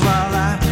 while I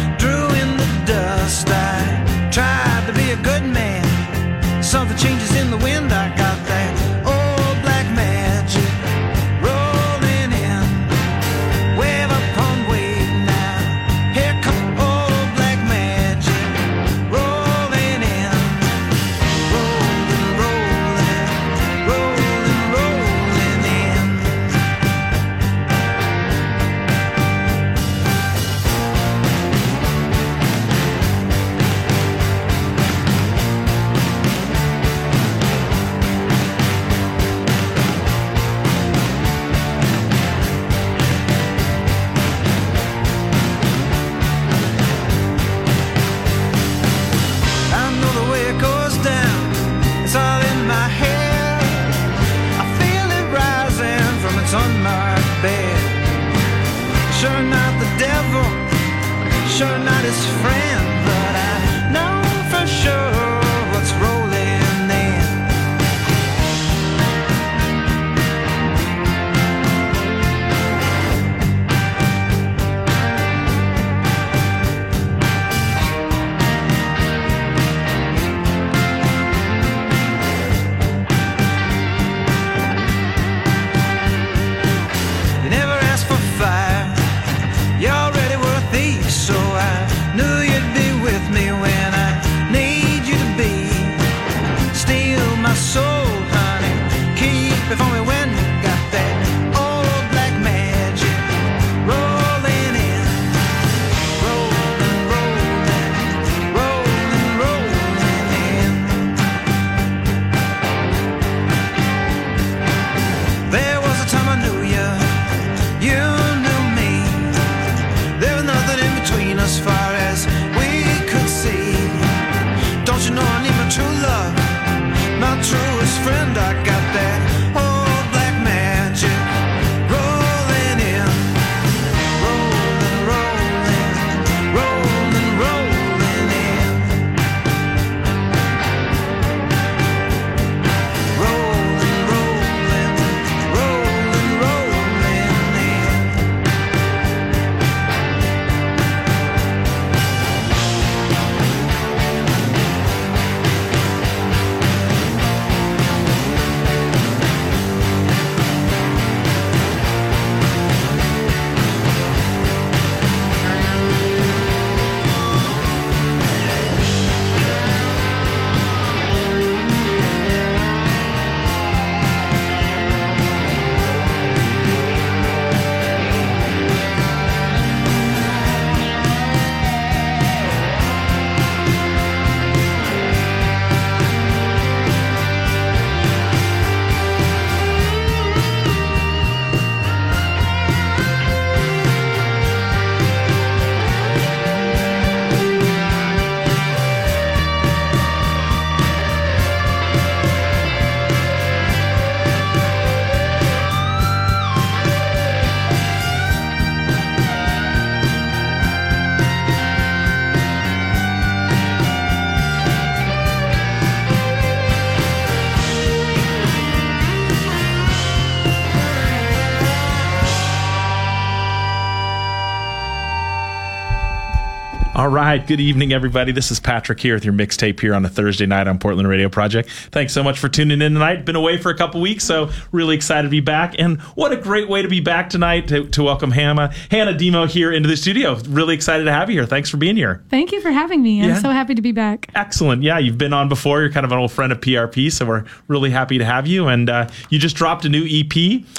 right. Good evening, everybody. This is Patrick here with your mixtape here on a Thursday night on Portland Radio Project. Thanks so much for tuning in tonight. Been away for a couple weeks, so really excited to be back. And what a great way to be back tonight to, to welcome Hannah, Hannah DiMo here into the studio. Really excited to have you here. Thanks for being here. Thank you for having me. I'm Yeah. so happy to be back. Excellent. Yeah, you've been on before. You're kind of an old friend of PRP, so we're really happy to have you. And uh, you just dropped a new EP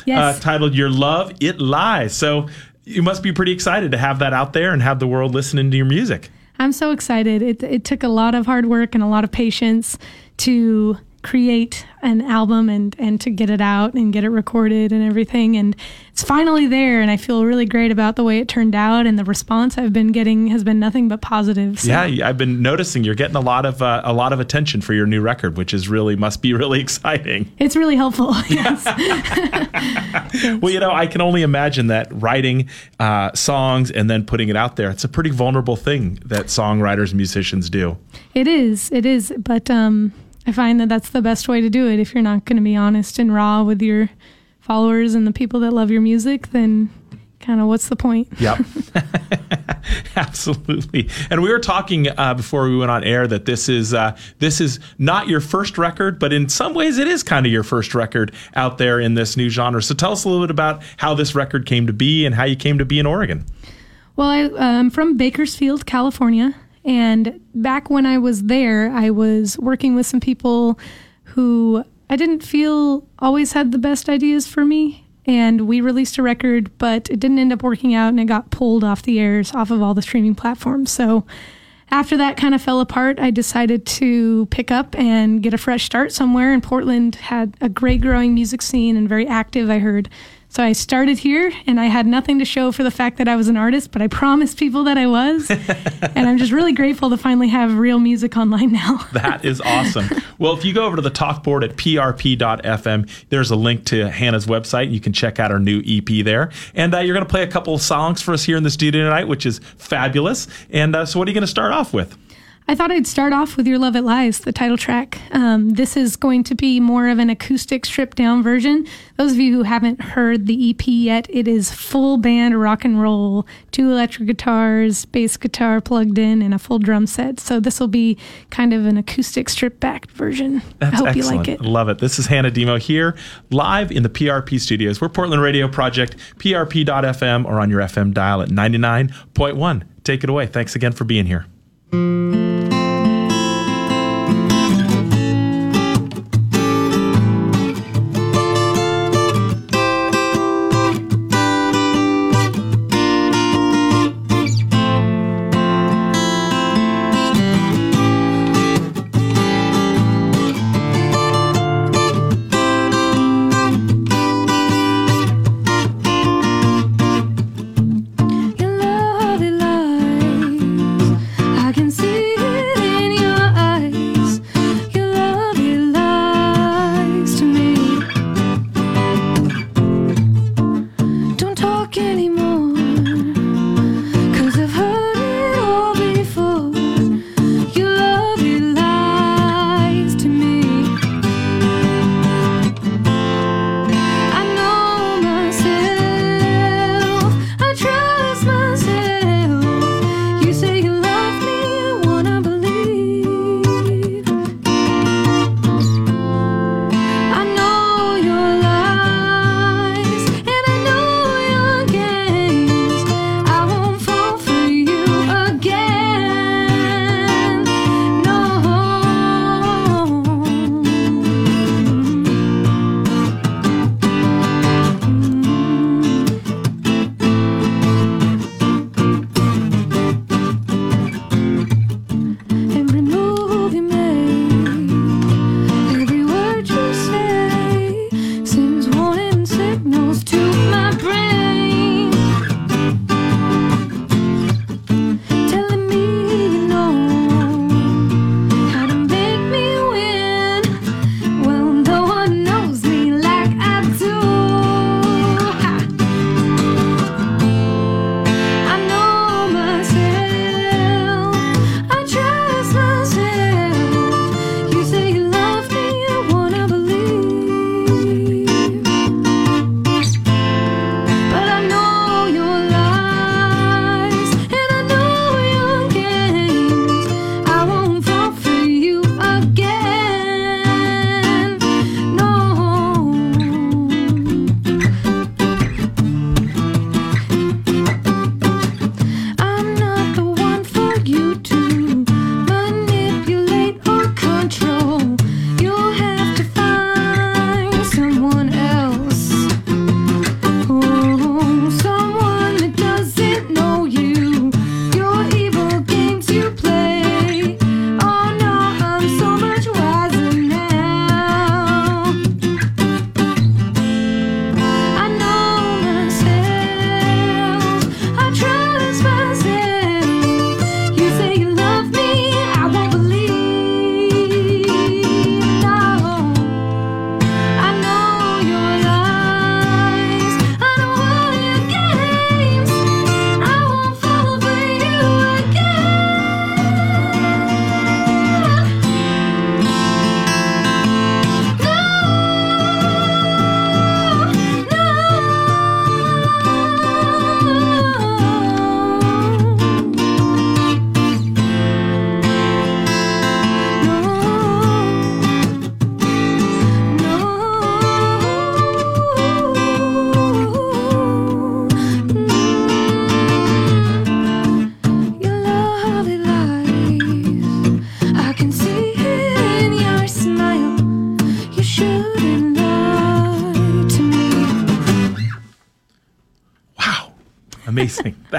Yes. uh, titled Your Love, It Lies. So you must be pretty excited to have that out there and have the world listening to your music. I'm so excited. It, it took a lot of hard work and a lot of patience to create an album and, and to get it out and get it recorded and everything. And it's finally there. And I feel really great about the way it turned out. And the response I've been getting has been nothing but positive. So Yeah, I've been noticing you're getting a lot of uh, a lot of attention for your new record, which is really must be really exciting. It's really helpful. yes. Well, you know, I can only imagine that writing uh, songs and then putting it out there. It's a pretty vulnerable thing that songwriters and musicians do. It is. It is. But um, I find that that's the best way to do it. If you're not going to be honest and raw with your followers and the people that love your music, then kind of what's the point? Yep. Absolutely. And we were talking uh, before we went on air that this is uh, this is not your first record, but in some ways it is kind of your first record out there in this new genre. So tell us a little bit about how this record came to be and how you came to be in Oregon. Well, I, am from Bakersfield, California. And back when I was there, I was working with some people who I didn't feel always had the best ideas for me and we released a record, but it didn't end up working out and it got pulled off the airs off of all the streaming platforms. So after that kind of fell apart, I decided to pick up and get a fresh start somewhere. And Portland had a great growing music scene and very active, I heard. So I started here and I had nothing to show for the fact that I was an artist, but I promised people that I was. and I'm just really grateful to finally have real music online now. that is awesome. Well, if you go over to the talk board at prp.fm, there's a link to Hannah's website. You can check out our new EP there. And uh, you're going to play a couple of songs for us here in the studio tonight, which is fabulous. And uh, so, what are you going to start off with? I thought I'd start off with Your Love It Lies, the title track. Um, this is going to be more of an acoustic stripped down version. Those of you who haven't heard the EP yet, it is full band rock and roll, two electric guitars, bass guitar plugged in, and a full drum set. So this will be kind of an acoustic stripped back version. That's I hope excellent. you like it. Love it. This is Hannah DiMo here, live in the PRP studios. We're Portland Radio Project, prp.fm, or on your FM dial at 99.1. Take it away. Thanks again for being here.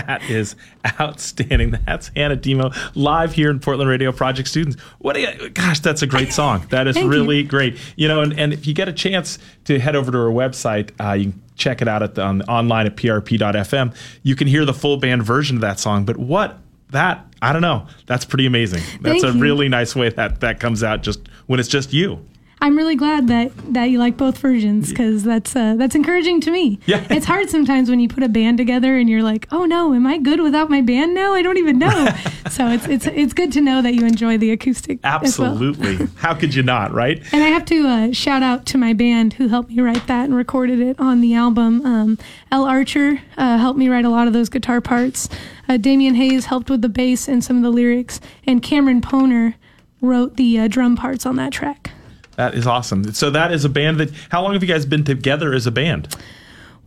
That is outstanding. That's Hannah DiMo live here in Portland Radio Project students. What you, gosh, that's a great song. That is really you. great. You know, and, and if you get a chance to head over to our website, uh, you can check it out at the, on, online at prp.fm. You can hear the full band version of that song. But what that I don't know. That's pretty amazing. That's Thank a you. really nice way that that comes out just when it's just you. I'm really glad that that you like both versions because that's uh, that's encouraging to me. Yeah. it's hard sometimes when you put a band together and you're like, oh no, am I good without my band now? I don't even know. so it's it's it's good to know that you enjoy the acoustic. as well. Absolutely. How could you not, right? And I have to uh, shout out to my band who helped me write that and recorded it on the album. Um, L. Archer uh, helped me write a lot of those guitar parts. Uh, Damian Hayes helped with the bass and some of the lyrics. And Cameron Poner wrote the uh, drum parts on that track. That is awesome. So that is a band that. How long have you guys been together as a band?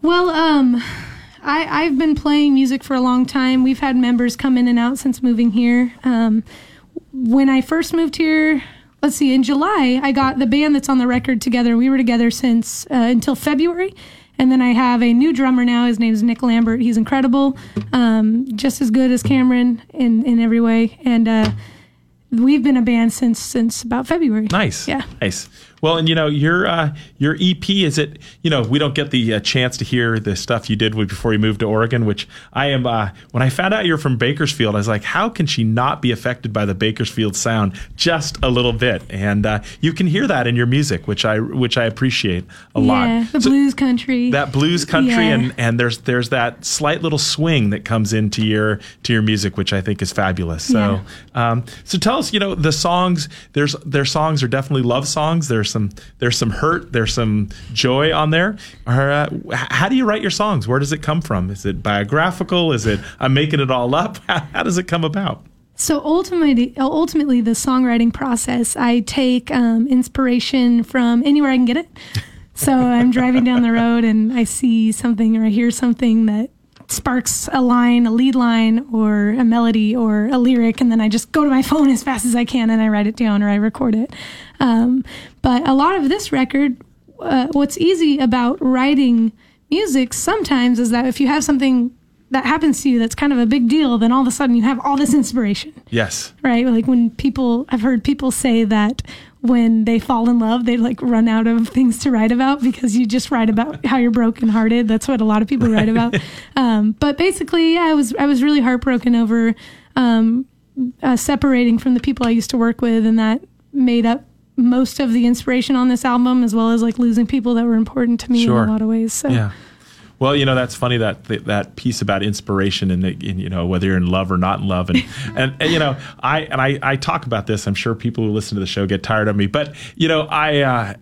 Well, um, I, I've been playing music for a long time. We've had members come in and out since moving here. Um, when I first moved here, let's see, in July, I got the band that's on the record together. We were together since uh, until February. And then I have a new drummer now. His name's Nick Lambert. He's incredible, um, just as good as Cameron in, in every way. And uh, we've been a band since since about February. Nice. Yeah. Nice. Well, and you know your uh, your EP is it? You know we don't get the uh, chance to hear the stuff you did before you moved to Oregon, which I am. Uh, when I found out you're from Bakersfield, I was like, how can she not be affected by the Bakersfield sound just a little bit? And uh, you can hear that in your music, which I which I appreciate a Yeah, lot. the So- blues country. that blues country Yeah. and and there's there's that slight little swing that comes into your to your music which I think is fabulous so um, so tell us you know the songs there's their songs are definitely love songs there's some there's some hurt there's some joy on there. Or, uh, how do you write your songs? Where does it come from? Is it biographical? Is it I'm making it all up? How, how does it come about? So ultimately, ultimately, the songwriting process, I take um, inspiration from anywhere I can get it. So I'm driving down the road and I see something or I hear something that sparks a line, a lead line, or a melody or a lyric, and then I just go to my phone as fast as I can and I write it down or I record it. Um, but a lot of this record, uh, what's easy about writing music sometimes is that if you have something that happens to you that's kind of a big deal, then all of a sudden you have all this inspiration, yes right? Like when people, I've heard people say that when they fall in love, they like run out of things to write about because you just write about how you're brokenhearted. That's what a lot of people write about. Um, but basically, yeah, I was I was really heartbroken over um, uh, separating from the people I used to work with, and that made up most of the inspiration on this album, as well as like losing people that were important to me Sure. in a lot of ways. So Yeah. Well, you know that's funny that that, that piece about inspiration and, in, you know whether you're in love or not in love, and, and and you know I and I I talk about this. I'm sure people who listen to the show get tired of me, but you know I. Uh,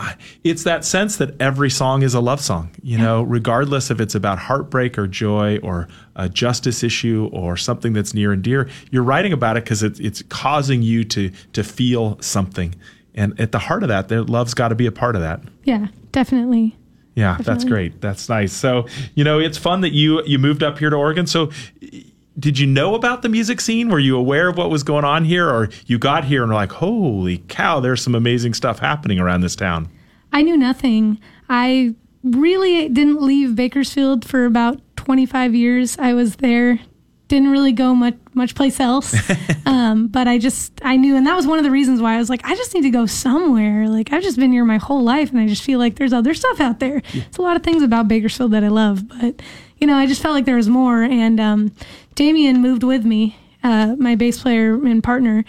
I- it's that sense that every song is a love song, you know, regardless if it's about heartbreak or joy or a justice issue or something that's near and dear. You're writing about it because it's it's causing you to to feel something, and at the heart of that, there, love's got to be a part of that. yeah, definitely. Yeah, that's great. That's nice. So, you know, it's fun that you you moved up here to Oregon. So, did you know about the music scene? Were you aware of what was going on here, or you got here and were like, "Holy cow, there's some amazing stuff happening around this town"? I knew nothing. I really didn't leave Bakersfield for about 25 years. I was there, didn't really go much much place else. um, but I just I knew, and that was one of the reasons why I was like, I just need to go somewhere. Like I've just been here my whole life, and I just feel like there's other stuff out there. It's a lot of things about Bakersfield that I love, but you know, I just felt like there was more. And um, Damien moved with me, uh, my bass player and partner,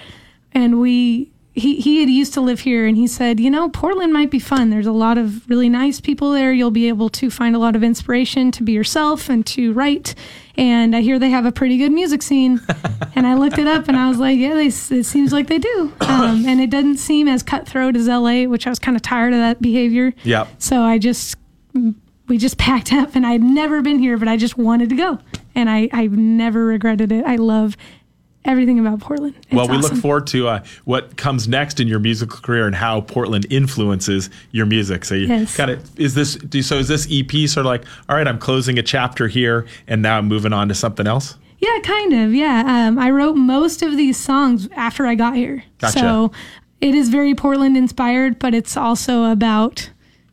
and we he, he had used to live here and he said, you know, Portland might be fun. There's a lot of really nice people there. You'll be able to find a lot of inspiration to be yourself and to write. And I hear they have a pretty good music scene. and I looked it up and I was like, yeah, they, it seems like they do. Um, and it doesn't seem as cutthroat as LA, which I was kind of tired of that behavior. Yep. So I just, we just packed up and I'd never been here, but I just wanted to go. And I, I've never regretted it. I love everything about Portland. It's well, we look forward to uh, what comes next in your musical career and how Portland influences your music. So you Yes. got it. Is this do- so? Is this EP sort of like, all right, I'm closing a chapter here, and now I'm moving on to something else? Yeah, kind of. Yeah. Um, I wrote most of these songs after I got here. Gotcha. So it is very Portland inspired, but it's also about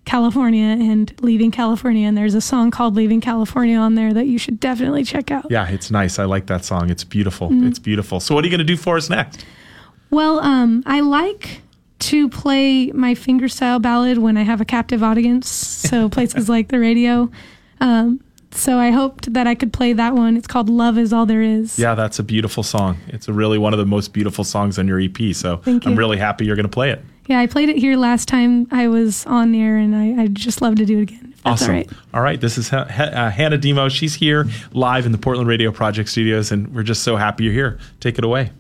California and leaving California. And there's a song called Leaving California on there that you should definitely check out. Yeah, it's nice. I like that song. It's beautiful. Mm-hmm. It's beautiful. So, what are you going to do for us next? Well, um, I like to play my fingerstyle ballad when I have a captive audience. So places like the radio. Um, so I hoped that I could play that one. It's called "Love Is All There Is." Yeah, that's a beautiful song. It's a really one of the most beautiful songs on your EP. So, Thank I'm you. really happy you're going to play it. Yeah, I played it here last time I was on air, and I, I'd just love to do it again. Awesome. all right. All right. This is Ha- uh, Hannah DiMo. She's here live in the Portland Radio Project studios, and we're just so happy you're here. Take it away.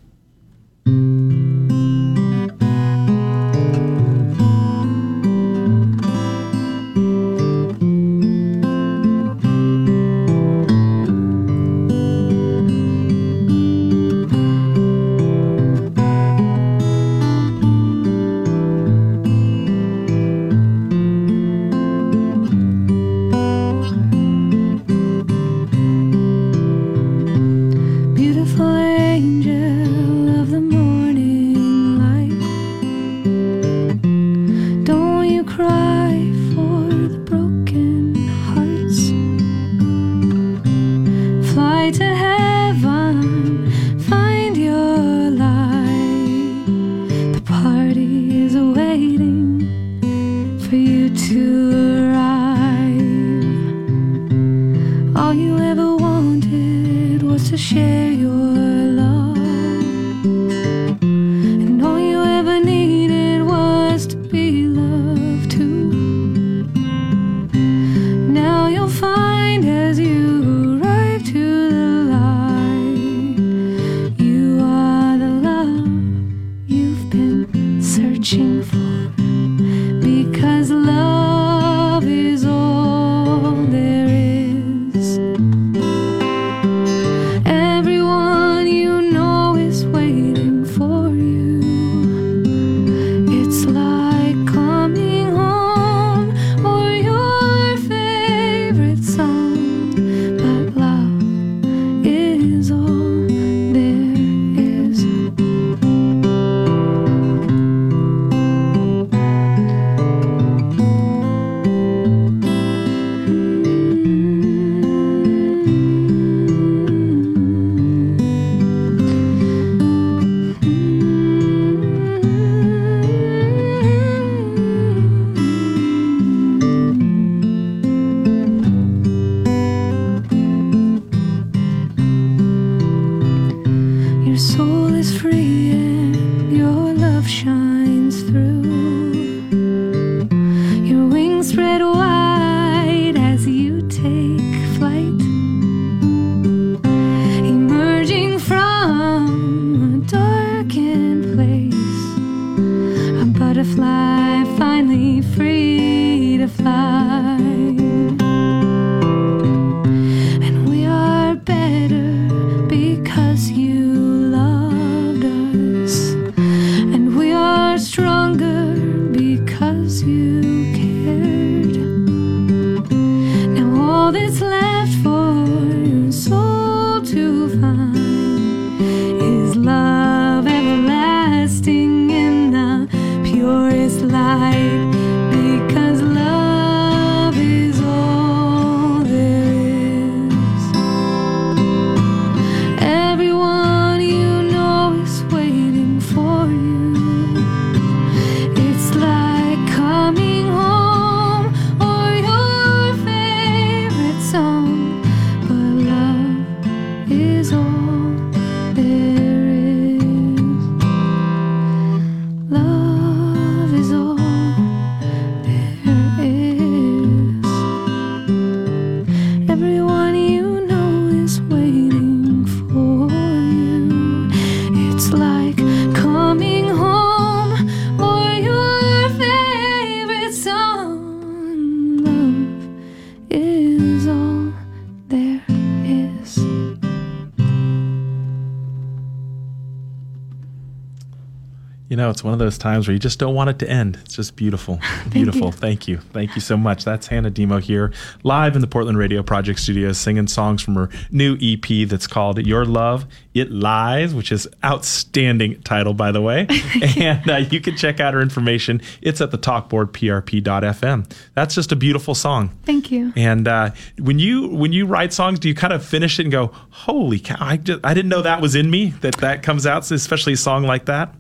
Know, it's one of those times where you just don't want it to end. It's just beautiful. beautiful. you. Thank you. Thank you so much. That's Hannah DiMo here, live in the Portland Radio Project studios, singing songs from her new EP that's called Your Love, It Lies, which is outstanding title, by the way. and uh, you can check out her information. It's at the talkboardprp.fm. That's just a beautiful song. Thank you. And uh, when you when you write songs, do you kind of finish it and go, "Holy cow! I, just, I didn't know that was in me." That that comes out, especially a song like that.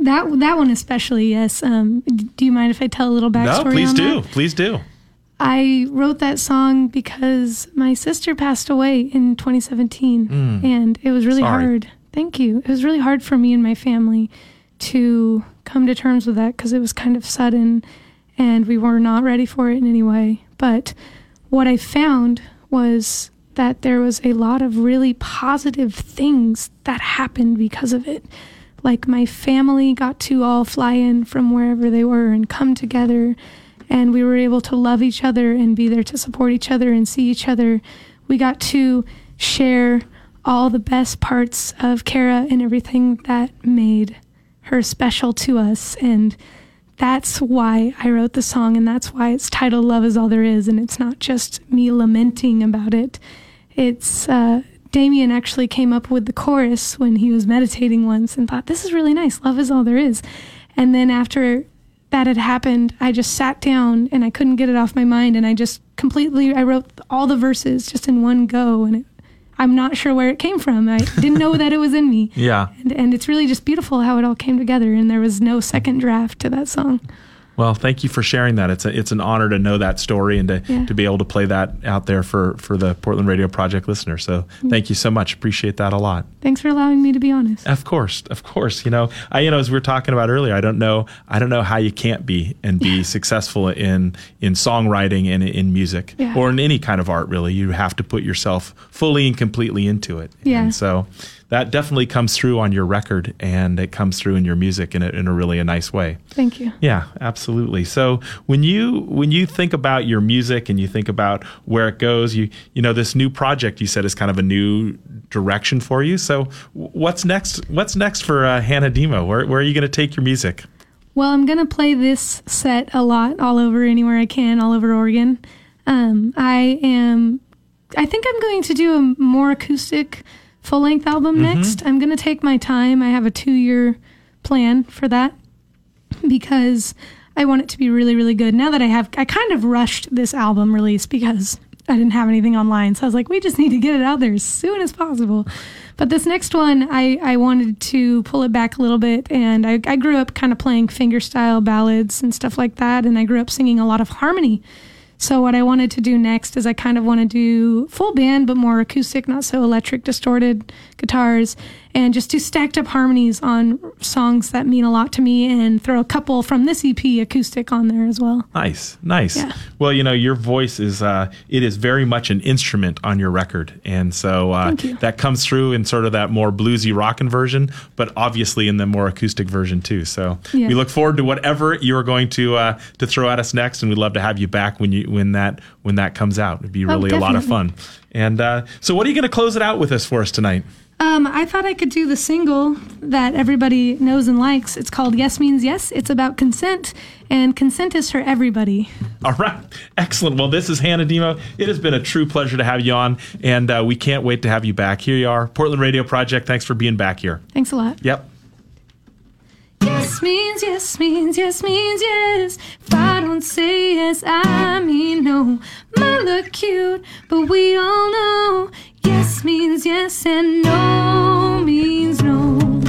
That that one especially, yes. Um, do you mind if I tell a little backstory? No, please do. That? Please do. I wrote that song because my sister passed away in 2017, and it was really. Sorry. hard. Thank you. It was really hard for me and my family to come to terms with that because it was kind of sudden, and we were not ready for it in any way. But what I found was that there was a lot of really positive things that happened because of it. Like my family got to all fly in from wherever they were and come together, and we were able to love each other and be there to support each other and see each other. We got to share all the best parts of Kara and everything that made her special to us. And that's why I wrote the song, and that's why it's titled Love is All There Is. And it's not just me lamenting about it. It's uh, Damien actually came up with the chorus when he was meditating once and thought, This is really nice. Love is all there is. And then after that had happened, I just sat down and I couldn't get it off my mind. And I just completely, I wrote all the verses just in one go. And it, I'm not sure where it came from. I didn't know that it was in me. Yeah. And, and it's really just beautiful how it all came together. And there was no second draft to that song. Well, thank you for sharing that. It's a, it's an honor to know that story and to, Yeah. to be able to play that out there for, for the Portland Radio Project listener. So thank you so much. Appreciate that a lot. Thanks for allowing me to be honest. Of course, of course. You know, I you know as we were talking about earlier, I don't know, I don't know how you can't be and be successful in in songwriting and in music Yeah. or in any kind of art. Really, you have to put yourself fully and completely into it. Yeah. And so that definitely comes through on your record, and it comes through in your music in a, in a really a nice way. Thank you. Yeah, absolutely. So when you when you think about your music and you think about where it goes, you you know this new project you said is kind of a new direction for you. So what's next? What's next for uh, Hannah DiMo? Where where are you going to take your music? Well, I'm gonna play this set a lot, all over anywhere I can, all over Oregon. Um, I am. I think I'm going to do a more acoustic full length album mm-hmm. next. I'm gonna take my time. I have a two year plan for that because I want it to be really, really good. Now that I have, I kind of rushed this album release because I didn't have anything online. So I was like, we just need to get it out there as soon as possible. But this next one, I, I wanted to pull it back a little bit. And I, I grew up kind of playing fingerstyle ballads and stuff like that. And I grew up singing a lot of harmony. So what I wanted to do next is I kind of want to do full band, but more acoustic, not so electric, distorted guitars, and just do stacked up harmonies on songs that mean a lot to me, and throw a couple from this EP acoustic on there as well. Nice, nice. Yeah. Well, you know, your voice is uh, it is very much an instrument on your record, and so uh, that comes through in sort of that more bluesy rockin' version, but obviously in the more acoustic version too. So Yeah. we look forward to whatever you are going to uh, to throw at us next, and we'd love to have you back when you when that when that comes out. It'd be really a lot of Oh, fun. And uh, so, what are you going to close it out with us for us tonight? Um, I thought I could do the single that everybody knows and likes. It's called Yes Means Yes. It's about consent, and consent is for everybody. All right. Excellent. Well, this is Hannah DiMo. It has been a true pleasure to have you on, and uh, we can't wait to have you back. Here you are, Portland Radio Project. Thanks for being back here. Thanks a lot. Yep. Yes means yes means yes means yes. If I don't say yes, I mean no. Might look cute, but we all know yes means yes and no means no.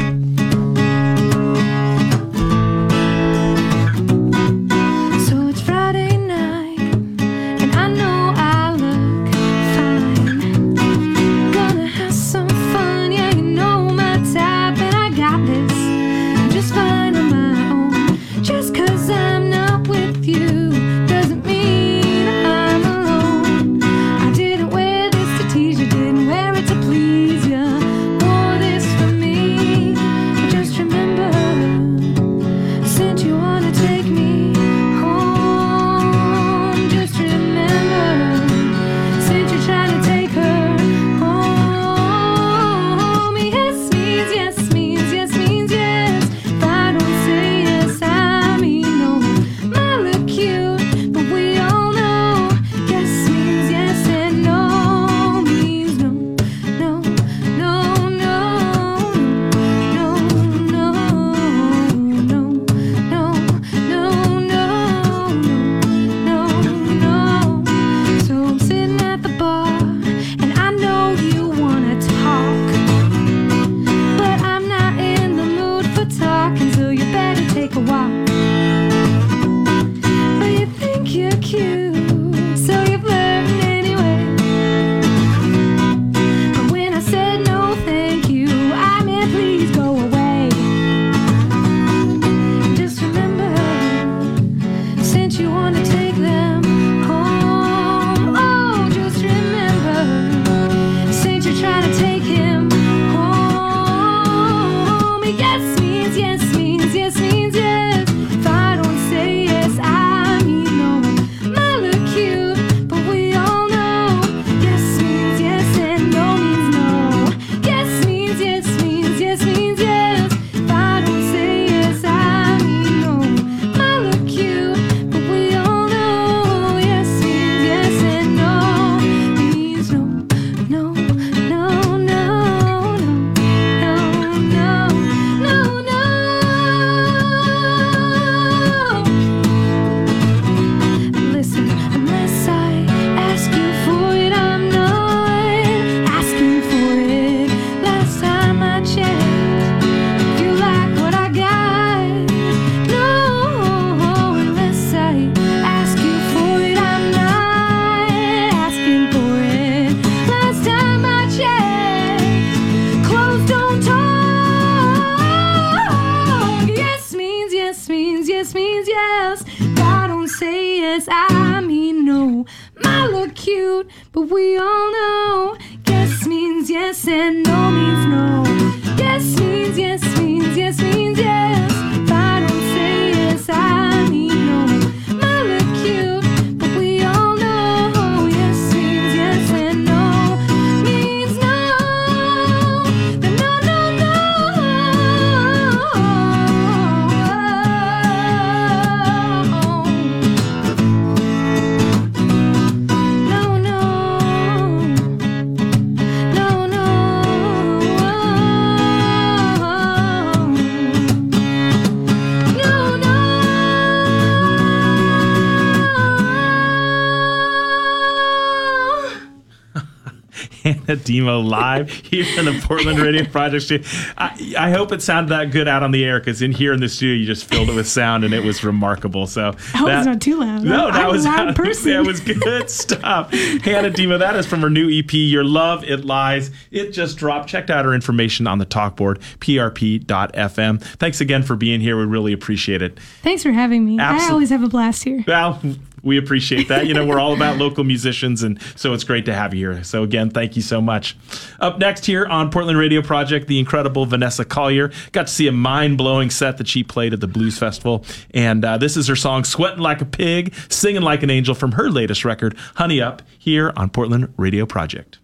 Hannah DiMo live here in the Portland Radio Project studio. I, I hope it sounded that good out on the air because in here in the studio you just filled it with sound and it was remarkable. So I hope it's not too loud. No, I'm that a was loud person. That was good stuff. Hannah DiMo, that is from her new EP, Your Love It Lies. It just dropped. Checked out her information on the talk talkboard, prp.fm. Thanks again for being here. We really appreciate it. Thanks for having me. Absol- I always have a blast here. Well, we appreciate that. You know, we're all about local musicians, and so it's great to have you here. So, again, thank you so much. Up next here on Portland Radio Project, the incredible Vanessa Collier. Got to see a mind blowing set that she played at the Blues Festival. And uh, this is her song, Sweating Like a Pig, Singing Like an Angel from her latest record, Honey Up, here on Portland Radio Project.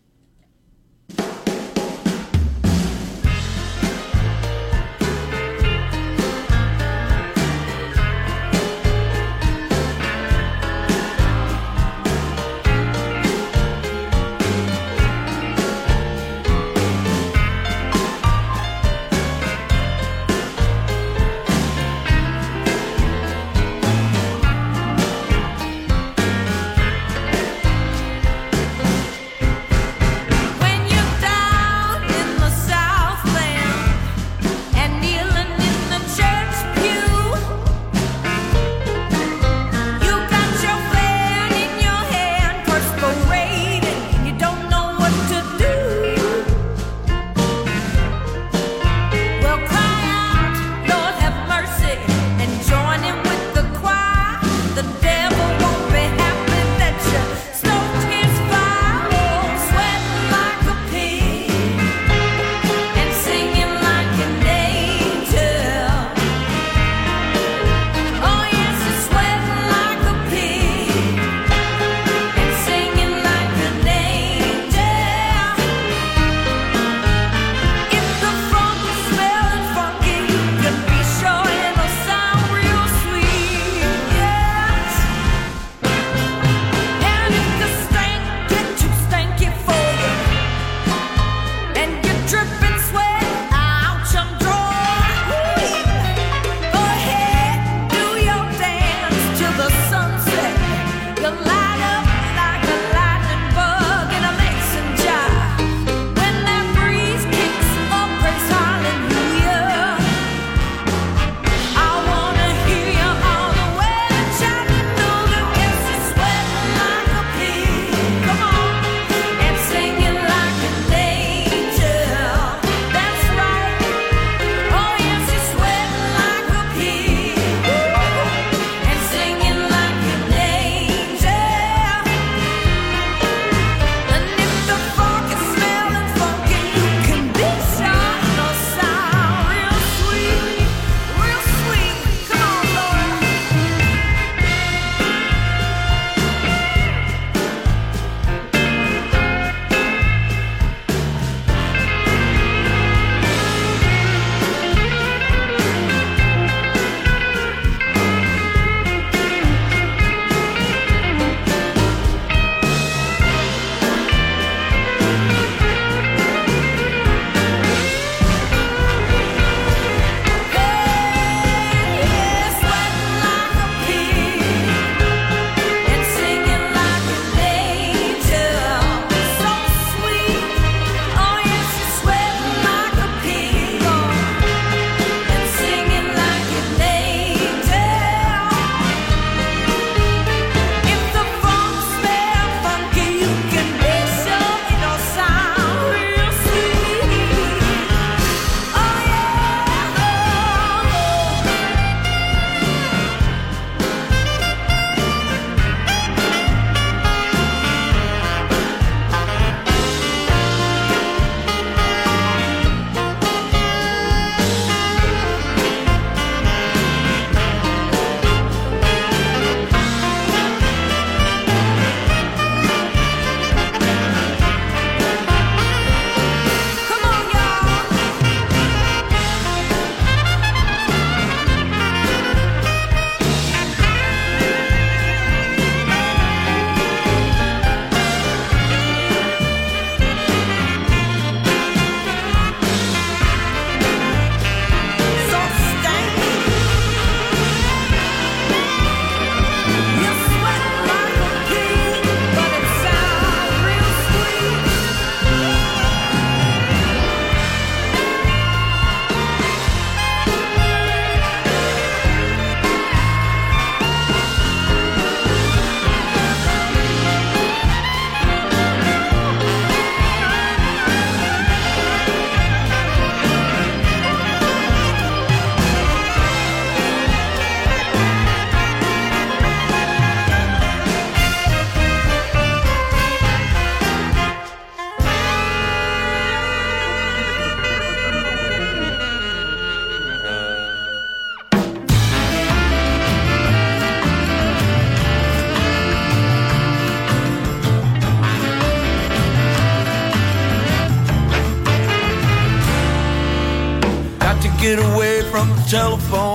Telephone.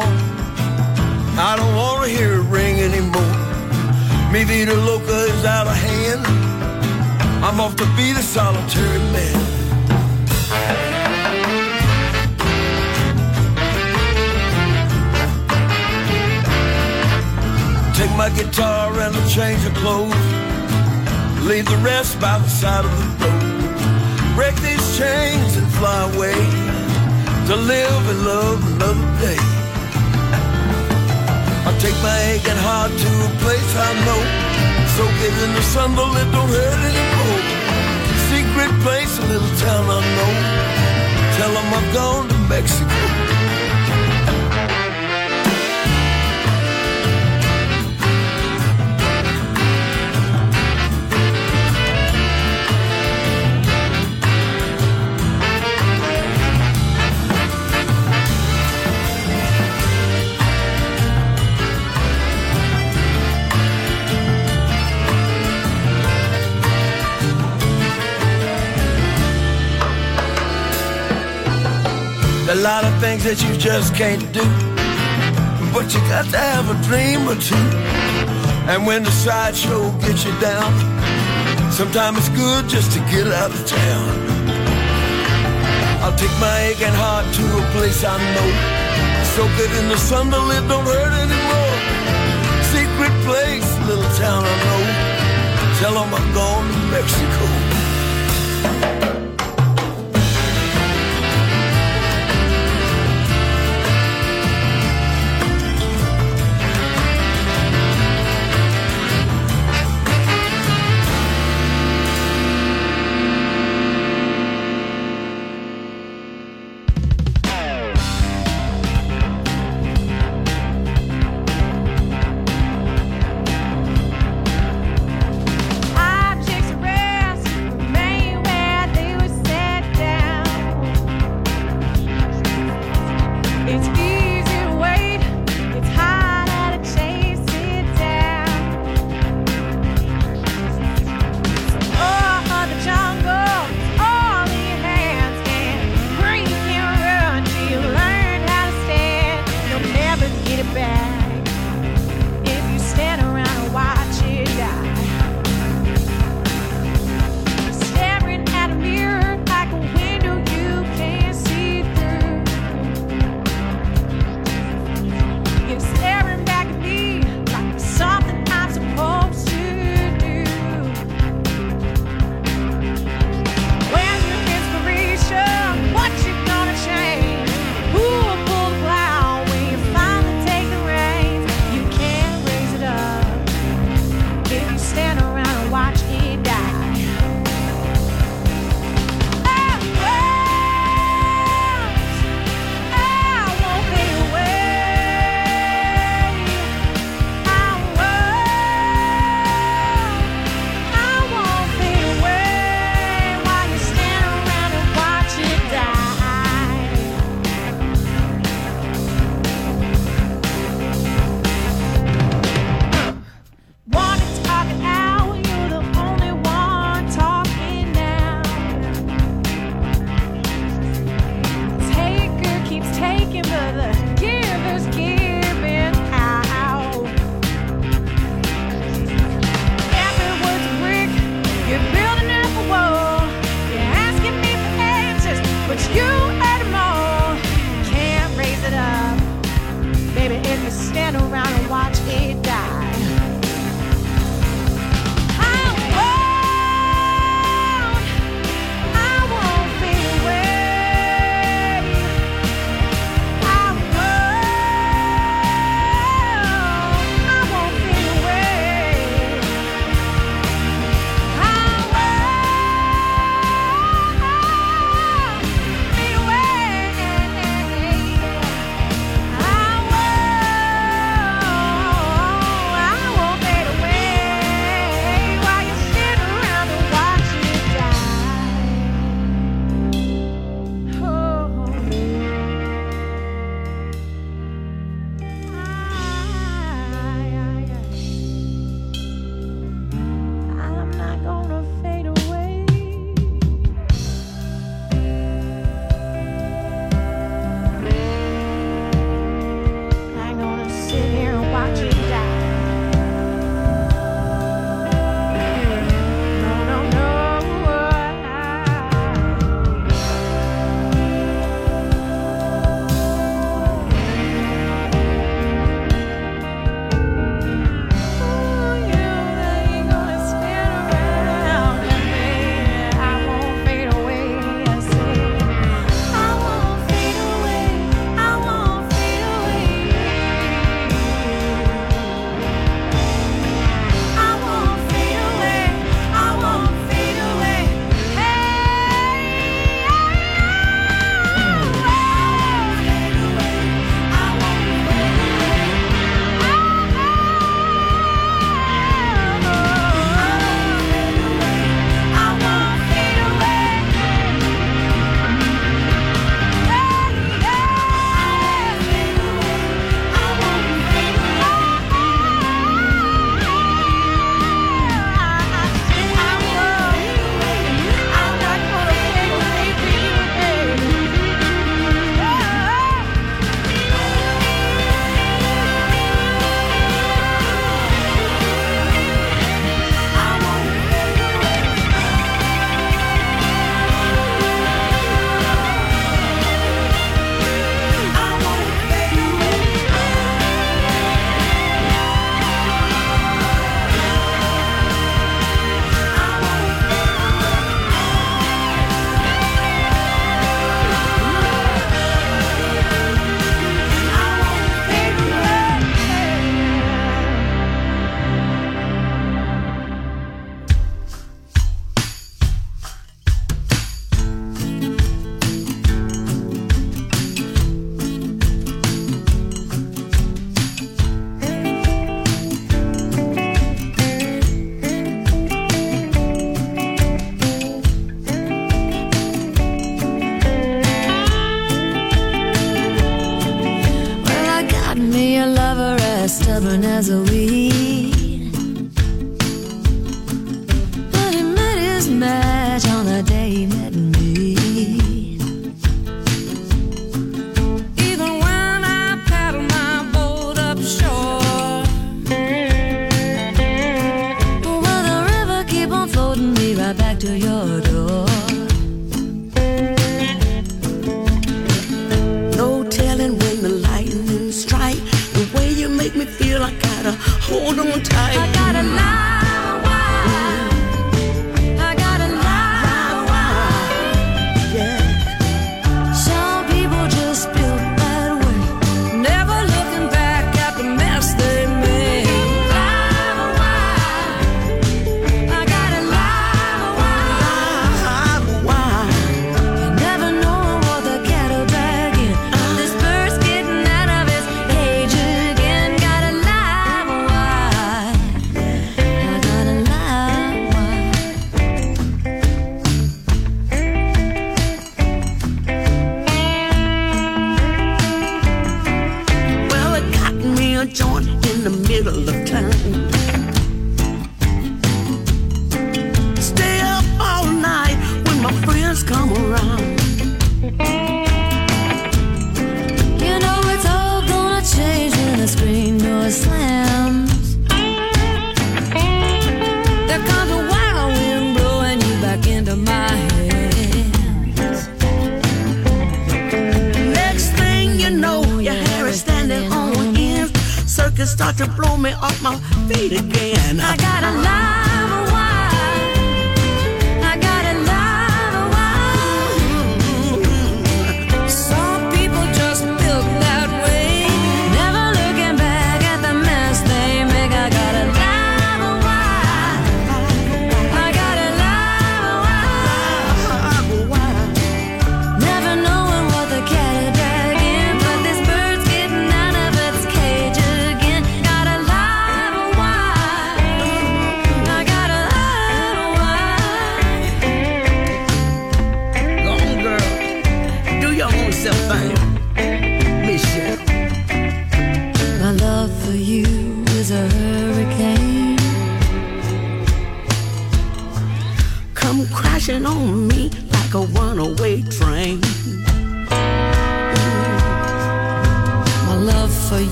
Just can't do. But you got to have a dream or two. And when the sideshow gets you down, sometimes it's good just to get out of town. I'll take my aching heart to a place I know. Soak it in the sun till it don't hurt anymore. Secret place, little town I know. Tell them I'm going to Mexico.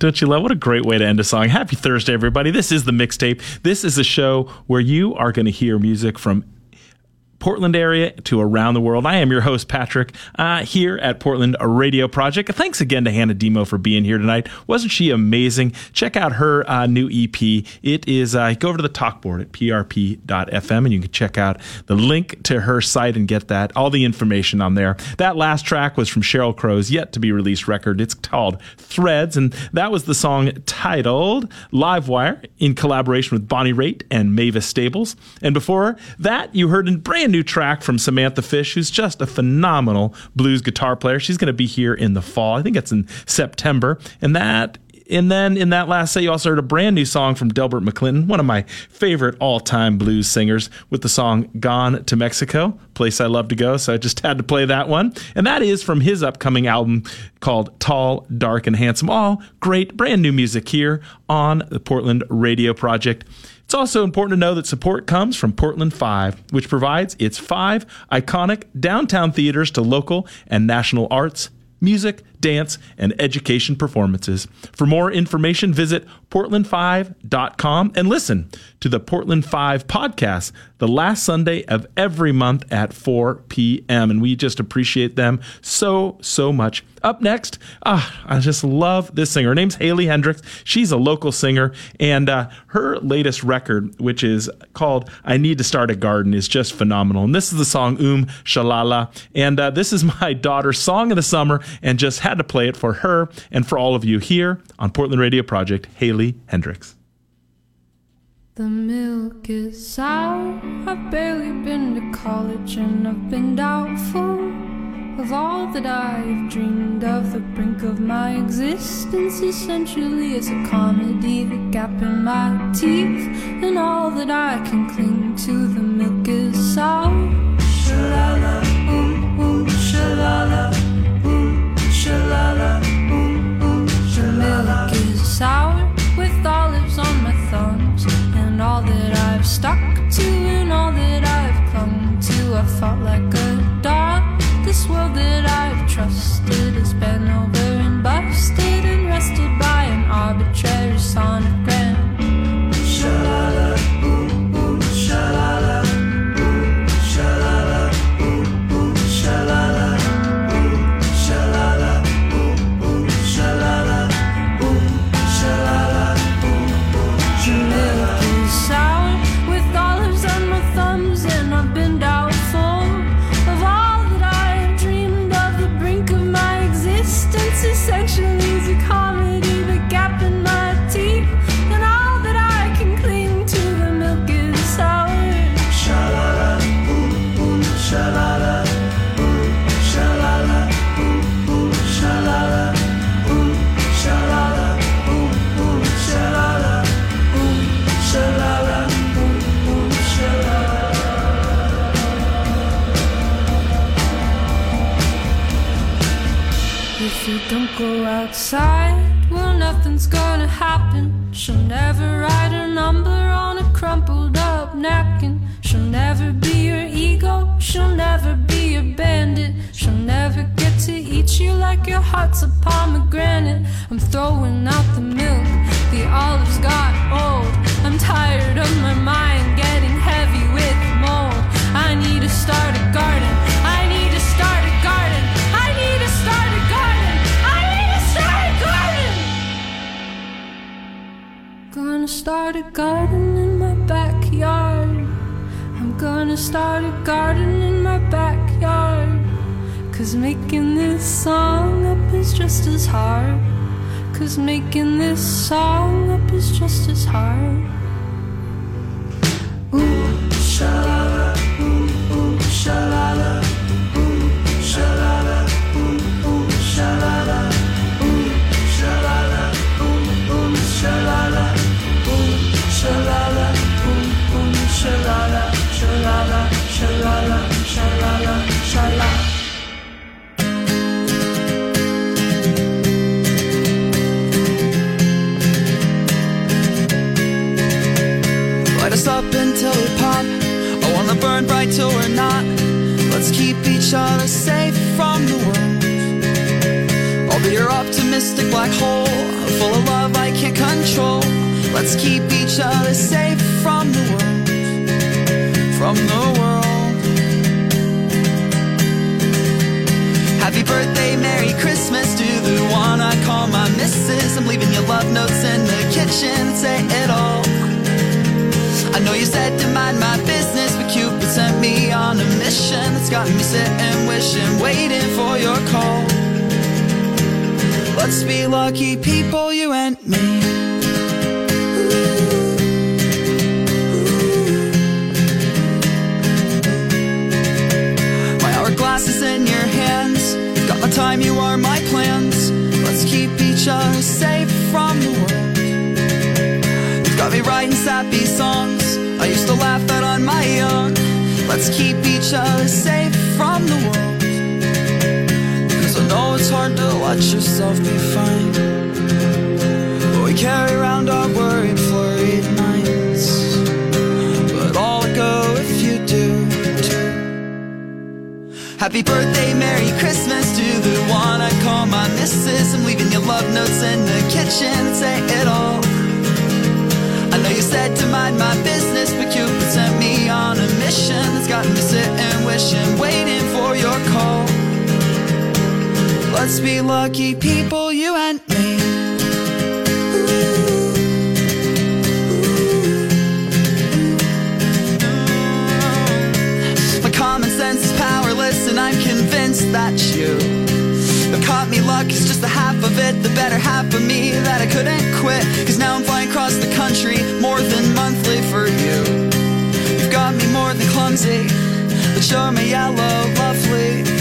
Don't you love what a great way to end a song? Happy Thursday, everybody. This is the mixtape. This is a show where you are going to hear music from Portland area to around the world. I am your host, Patrick, uh, here at Portland Radio Project. Thanks again to Hannah DiMo for being here tonight. Wasn't she amazing? Check out her uh, new EP. It is, uh, go over to the talk board at prp.fm and you can check out the link to her site and get that, all the information on there. That last track was from Sheryl Crow's yet to be released record. It's called Threads, and that was the song titled Livewire in collaboration with Bonnie Raitt and Mavis Staples. And before that, you heard in brand new track from Samantha Fish, who's just a phenomenal blues guitar player. She's going to be here in the fall. I think it's in September. And that and then in that last set, you also heard a brand new song from Delbert McClinton, one of my favorite all time blues singers, with the song Gone to Mexico, place I love to go. So I just had to play that one. And that is from his upcoming album called Tall, Dark, and Handsome. All great brand new music here on the Portland Radio Project. It's also important to know that support comes from Portland 5, which provides its five iconic downtown theaters to local and national arts, music, dance, and education performances. For more information, visit portland5.com and listen to the Portland 5 podcast the last Sunday of every month at 4 p.m. And we just appreciate them so, so much. Up next, ah, I just love this singer. Her name's Haley Heynderickx. She's a local singer, and uh, her latest record, which is called I Need to Start a Garden, is just phenomenal. And this is the song Um Shalala. And uh, this is my daughter's song of the summer, and just had to play it for her and for all of you here on Portland Radio Project, Haley Heynderickx. The milk is sour. I've barely been to college and I've been doubtful of all that I've dreamed of. The brink of my existence essentially is a comedy. The gap in my teeth and all that I can cling to. The milk is sour. Shalala, ooh, ooh, shalala, ooh, shalala, ooh, ooh, shalala. The milk is sour with olives on my thumbs and all that I've stuck to and all that I've clung to. I fought like a world that I've trusted has been over and busted and rested by an arbitrary sonogram. Outside, well, nothing's gonna happen. She'll never write a number on a crumpled up napkin. She'll never be your ego, she'll never be your bandit. She'll never get to eat you like your heart's a pomegranate. I'm throwing out the milk, the olives got old. I'm tired of my mind getting heavy with mold. I need to start a garden. Gonna start a garden in my backyard. I'm gonna start a garden in my backyard. Cause making this song up is just as hard. Cause making this song up is just as hard. Ooh, shalala, ooh, ooh, shalala, ooh, shalala, ooh, ooh, shalala, ooh, shalala, ooh, ooh, shalala, shalala, ooh, ooh, shalala, shalala, shalala, shalala, shalala. Light us up until we pop. I wanna burn bright till we're not. Let's keep each other safe from the world. I'll be your optimistic black hole, full of love I can't control. Let's keep each other safe from the world, from the world. Happy birthday, Merry Christmas to the one I call my missus. I'm leaving your love notes in the kitchen, say it all. I know you said to mind my business, but Cupid sent me on a mission that's got me sitting, wishing, waiting for your call. Let's be lucky people, you and me. Hourglass is in your hands. Got my time, you are my plans. Let's keep each other safe from the world. You've got me writing sappy songs. I used to laugh out on my young. Let's keep each other safe from the world. Cause I know it's hard to let yourself be fine. But we carry around our worried, Happy birthday, Merry Christmas to the one I call my missus. I'm leaving you love notes in the kitchen. Say it all. I know you said to mind my business, but Cupid sent me on a mission that's got me sitting, wishing, waiting for your call. Let's be lucky people, you and me. I'm convinced that you have caught me. Luck is just the half of it, the better half of me that I couldn't quit. Cause now I'm flying across the country more than monthly for you. You've got me more than clumsy, but you're my yellow lovely.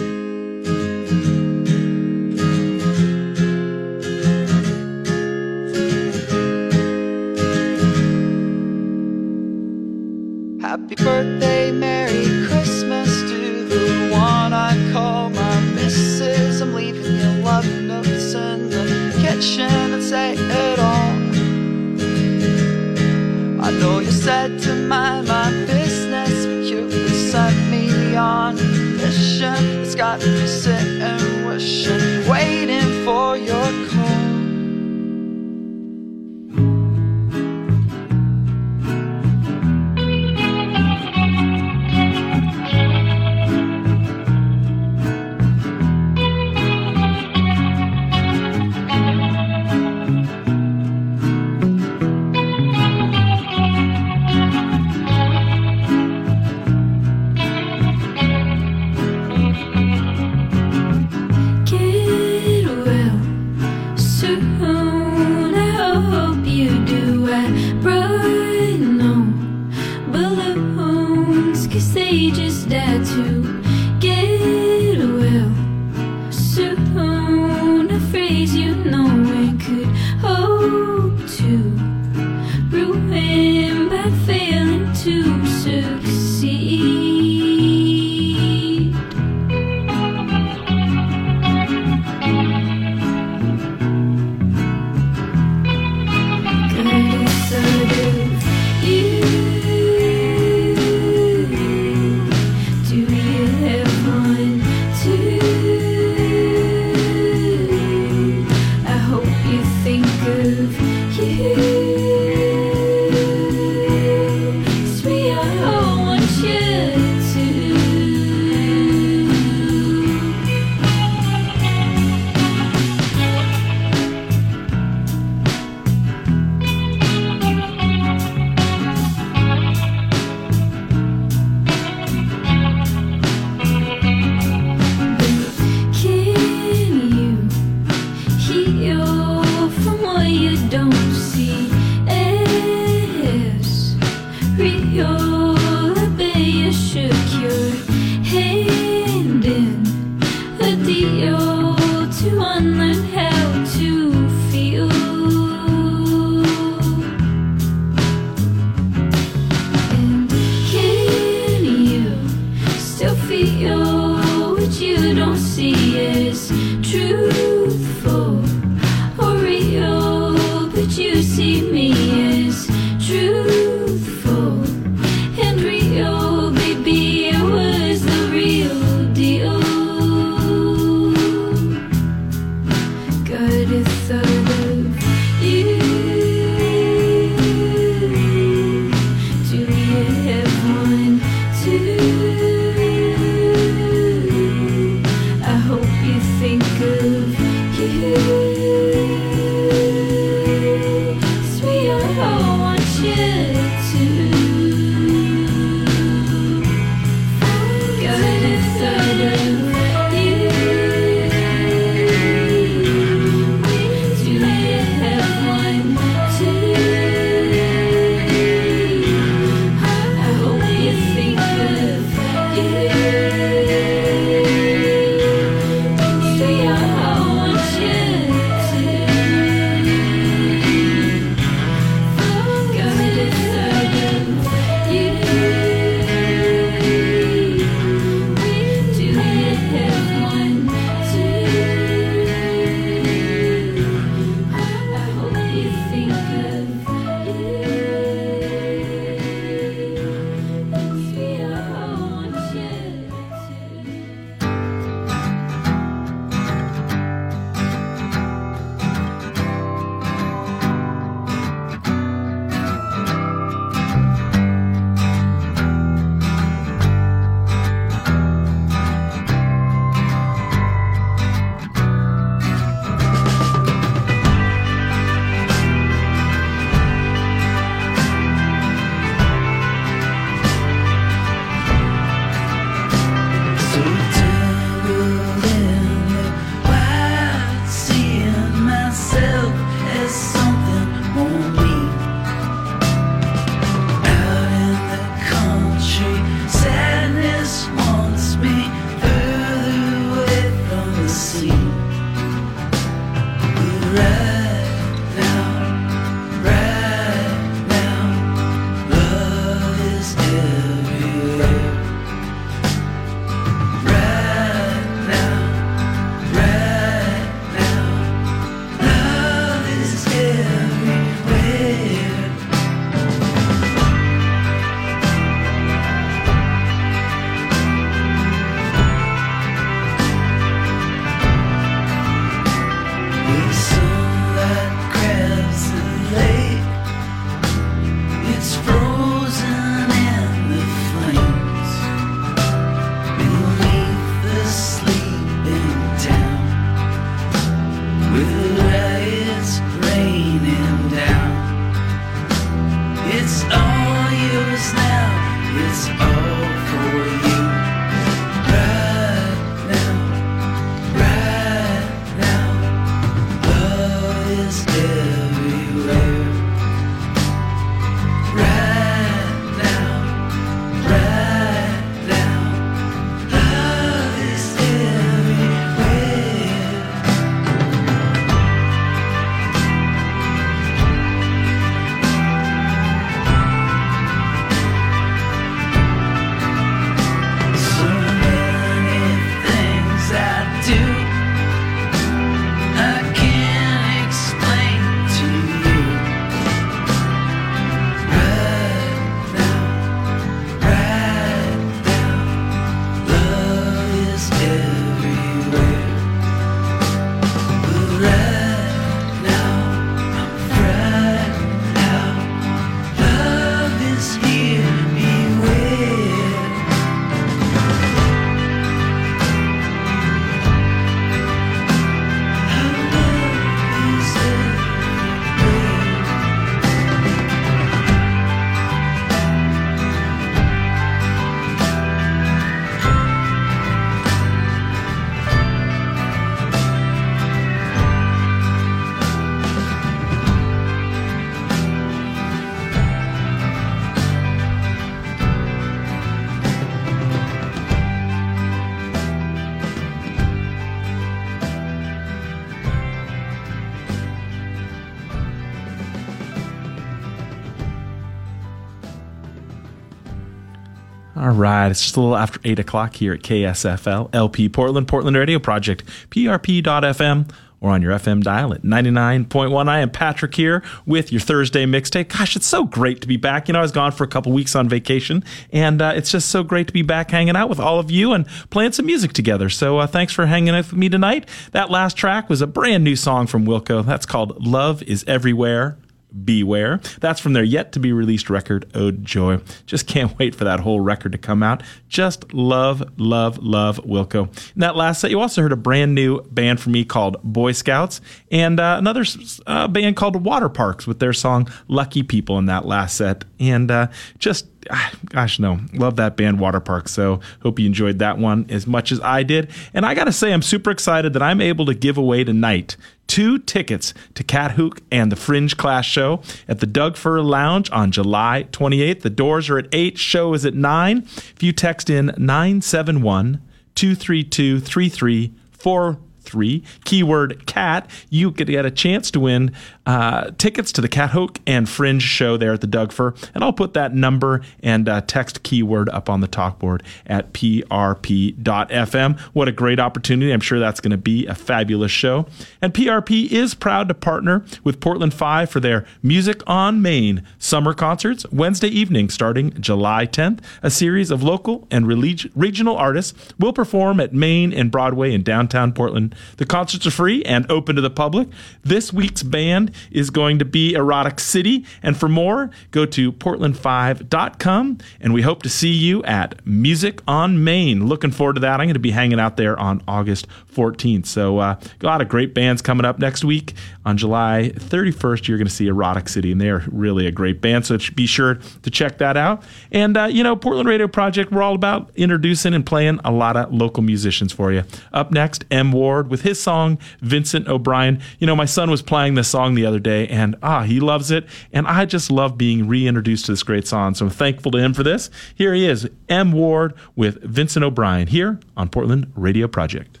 Right, it's just a little after 8 o'clock here at KSFL, LP Portland, Portland Radio Project, PRP.FM, or on your FM dial at 99.1. I am Patrick here with your Thursday mixtape. Gosh, it's so great to be back. You know, I was gone for a couple weeks on vacation, and uh, it's just so great to be back hanging out with all of you and playing some music together. So uh, thanks for hanging out with me tonight. That last track was a brand new song from Wilco. That's called Love is Everywhere. Beware. That's from their yet to be released record, Ode Joy. Just can't wait for that whole record to come out. Just love, love, love Wilco. In that last set, you also heard a brand new band from me called Boy Scouts and uh, another uh, band called Waterparks with their song Lucky People in that last set. And uh, just gosh no. Love that band water park so hope you enjoyed that one as much as i did. And i gotta say i'm super excited that i'm able to give away tonight two tickets to cat hook and the fringe class show at the Doug Fir lounge on july 28th the doors are at 8 show is at 9 if you text in 971 232 3343 keyword cat you could get a chance to win uh, tickets to the cat hook and fringe show there at the Doug Fir and i'll put that number and uh, text keyword up on the talkboard at prp.fm what a great opportunity. I'm sure that's going to be a fabulous show. And prp is proud to partner with portland 5 for their music on main summer concerts wednesday evening starting july 10th a series of local and relig- regional artists will perform at main and broadway in downtown portland. The concerts are free and open to the public. This week's band is going to be erotic city. And for more go to portland5.com and we hope to see you at music on main. Looking forward to that. I'm going to be hanging out there on august 14th so uh, a lot of great bands coming up next week. On july 31st you're going to see erotic city and they're really a great band. So be sure to check that out. And uh, you know portland radio project we're all about introducing and playing a lot of local musicians for you. Up next m. Ward with his song vincent o'brien. You know my son was playing this song the other day and ah he loves it and i just love being reintroduced to this great song so i'm thankful to him for this here he is m ward with vincent o'brien here on portland radio project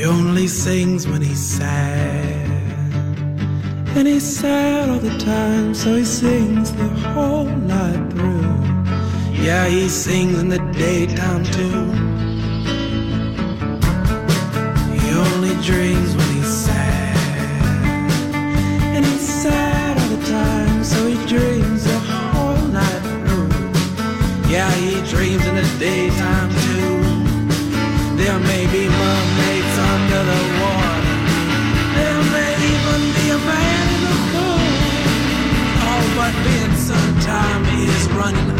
He only sings when he's sad. And he's sad all the time, so he sings the whole night through. Yeah, he sings in the daytime too. He only dreams when he's sad. And he's sad all the time, so he dreams the whole night through. Yeah, he dreams in the daytime too. There may be mermaids under the water. There may even be a man in the pool. Oh, but Vincent, time is running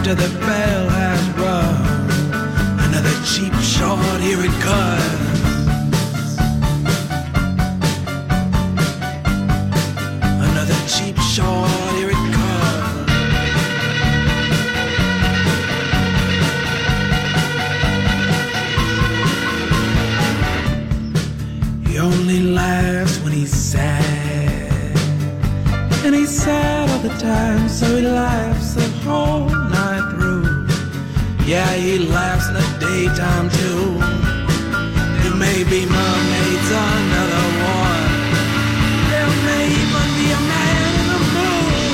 after the bell has rung, another cheap shot, here it comes. Time, so he laughs the whole night through. Yeah, he laughs in the daytime too. There may be mermaids under the water. There may even be a man in the moon.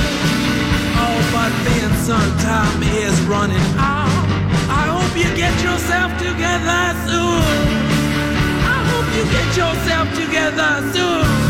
Oh, but Vincent, time is running out. I hope you get yourself together soon. I hope you get yourself together soon.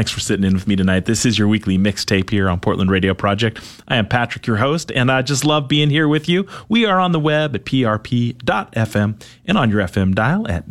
Thanks for sitting in with me tonight. This is your weekly mixtape here on Portland Radio Project. I am Patrick, your host, and I just love being here with you. We are on the web at prp.fm and on your FM dial at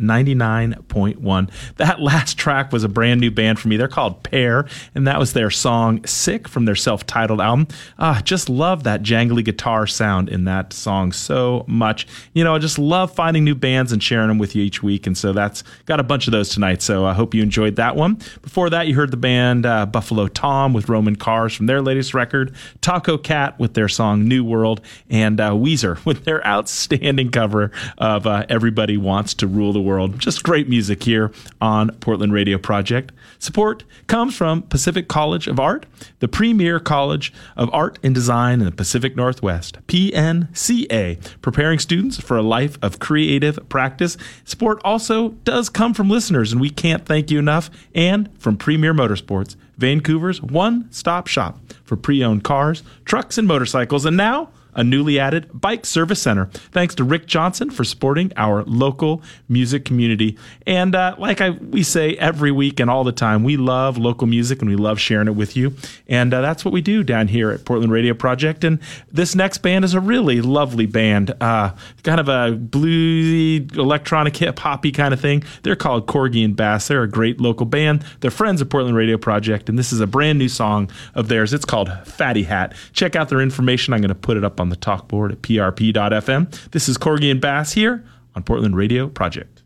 99.1. That last track was a brand new band for me. They're called Pear, and that was their song Sick from their self titled album. Ah, just love that jangly guitar sound in that song so much. You know, I just love finding new bands and sharing them with you each week, and so that's got a bunch of those tonight. So I hope you enjoyed that one. Before that, you heard the band uh, Buffalo Tom with Roman Cars from their latest record, Tacocat with their song New World, and uh, Weezer with their outstanding cover of uh, Everybody Wants to Rule the World. Just great music here on Portland Radio Project. Support comes from Pacific College of Art, the premier college of art and design in the Pacific Northwest, PNCA, preparing students for a life of creative practice. Support also does come from listeners, and we can't thank you enough, and from Premier Motorsports, Vancouver's one stop shop for pre owned cars, trucks, and motorcycles. And now, a newly added bike service center. Thanks to Rick Johnson for supporting our local music community. And uh, like I, we say every week and all the time, we love local music and we love sharing it with you. And uh, that's what we do down here at Portland Radio Project. And this next band is a really lovely band, uh, kind of a bluesy, electronic, hip hoppy kind of thing. They're called Corgi and Bass. They're a great local band. They're friends of Portland Radio Project, and this is a brand new song of theirs. It's called Fatty Hat. Check out their information. I'm going to put it up on the talk board at prp.fm. This is Corgi and Bass here on Portland Radio Project.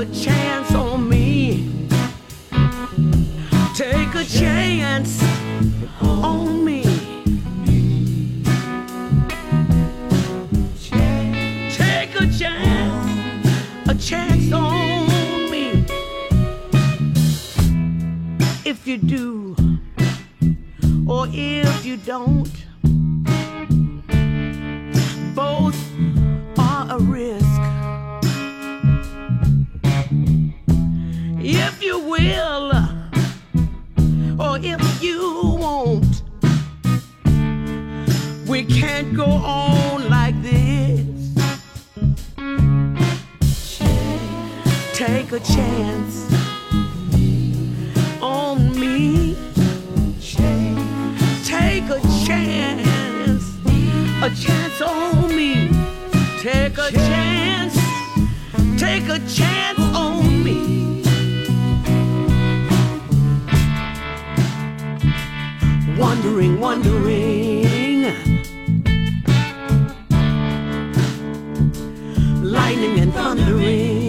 A chance on me. Take a chance on me. Take a chance, a chance on me. If you do, or if you don't, will, or if you won't, we can't go on like this. Take a chance on me. Take a chance, a chance on me. Take a chance, take a chance Wondering, wondering. Lightning and thundering.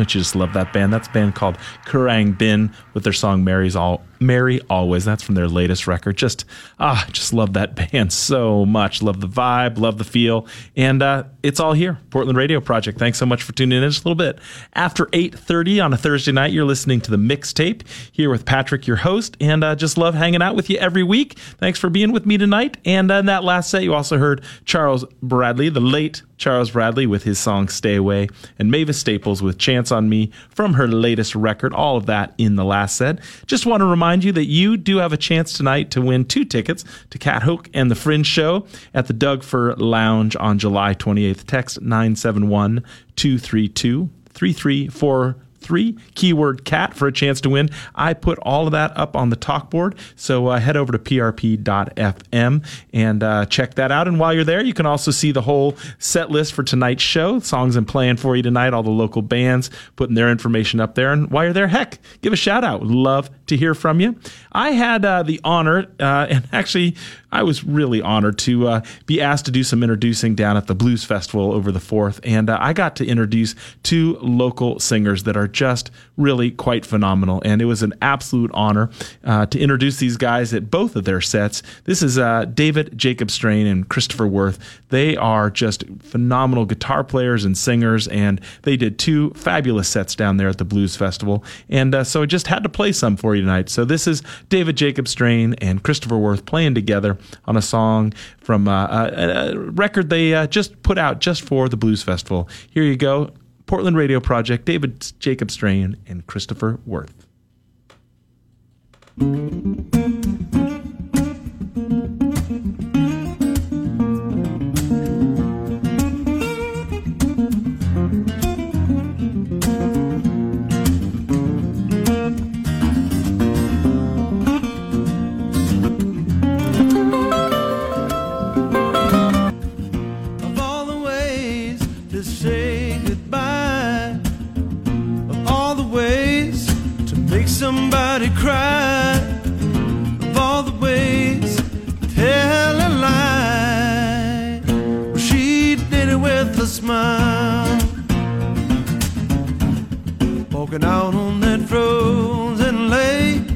Don't you just love that band? That's a band called Khruangbin with their song Mary's All Mary Always. That's from their latest record. Just ah, just love that band so much. Love the vibe, love the feel. And uh, it's all here. Portland Radio Project. Thanks so much for tuning in just a little bit. After 8:30 on a Thursday night, you're listening to the mixtape here with Patrick, your host, and uh, just love hanging out with you every week. Thanks for being with me tonight. And uh, in that last set, you also heard Charles Bradley, the late Charles Bradley with his song Stay Away, and Mavis Staples with Chance on Me from her latest record. All of that in the last set. Just want to remind you that you do have a chance tonight to win two tickets to Cat Hook and the Fringe Show at the Doug Fir Lounge on July 28th. Text 971 232 3343 three keyword cat for a chance to win. I put all of that up on the talk board. So uh, head over to prp.fm and uh, check that out. And while you're there you can also see the whole set list for tonight's show. Songs i'm playing for you tonight all the local bands putting their information up there. And while you're there heck give a shout out. Love to hear from you i had uh, the honor uh, and actually I was really honored to uh, be asked to do some introducing down at the Blues Festival over the 4th. And uh, I got to introduce two local singers that are just really quite phenomenal. And it was an absolute honor uh, to introduce these guys at both of their sets. This is uh, David Jacob Strain and Christopher Worth. They are just phenomenal guitar players and singers. And they did two fabulous sets down there at the Blues Festival. And so I just had to play some for you tonight. So this is David Jacob Strain and Christopher Worth playing together on a song from uh, a, a record they uh, just put out just for the Blues Festival. Here you go Portland Radio Project, David Jacob Strain, and Christopher Worth. Cry, of all the ways to tell a lie. Well, she did it with a smile, walking out on that frozen lake,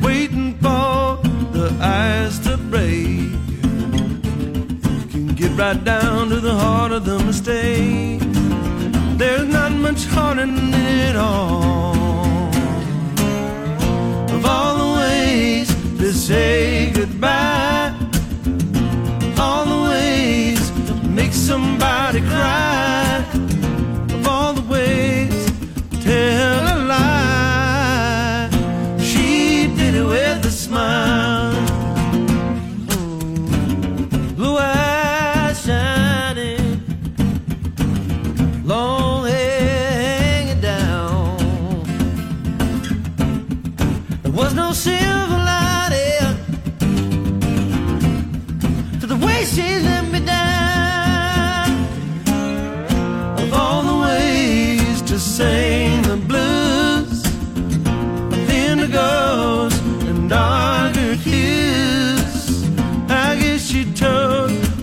waiting for the ice to break You can get right down to the heart of the mistake. There's not much heart in it all. Say goodbye, all the ways make somebody cry,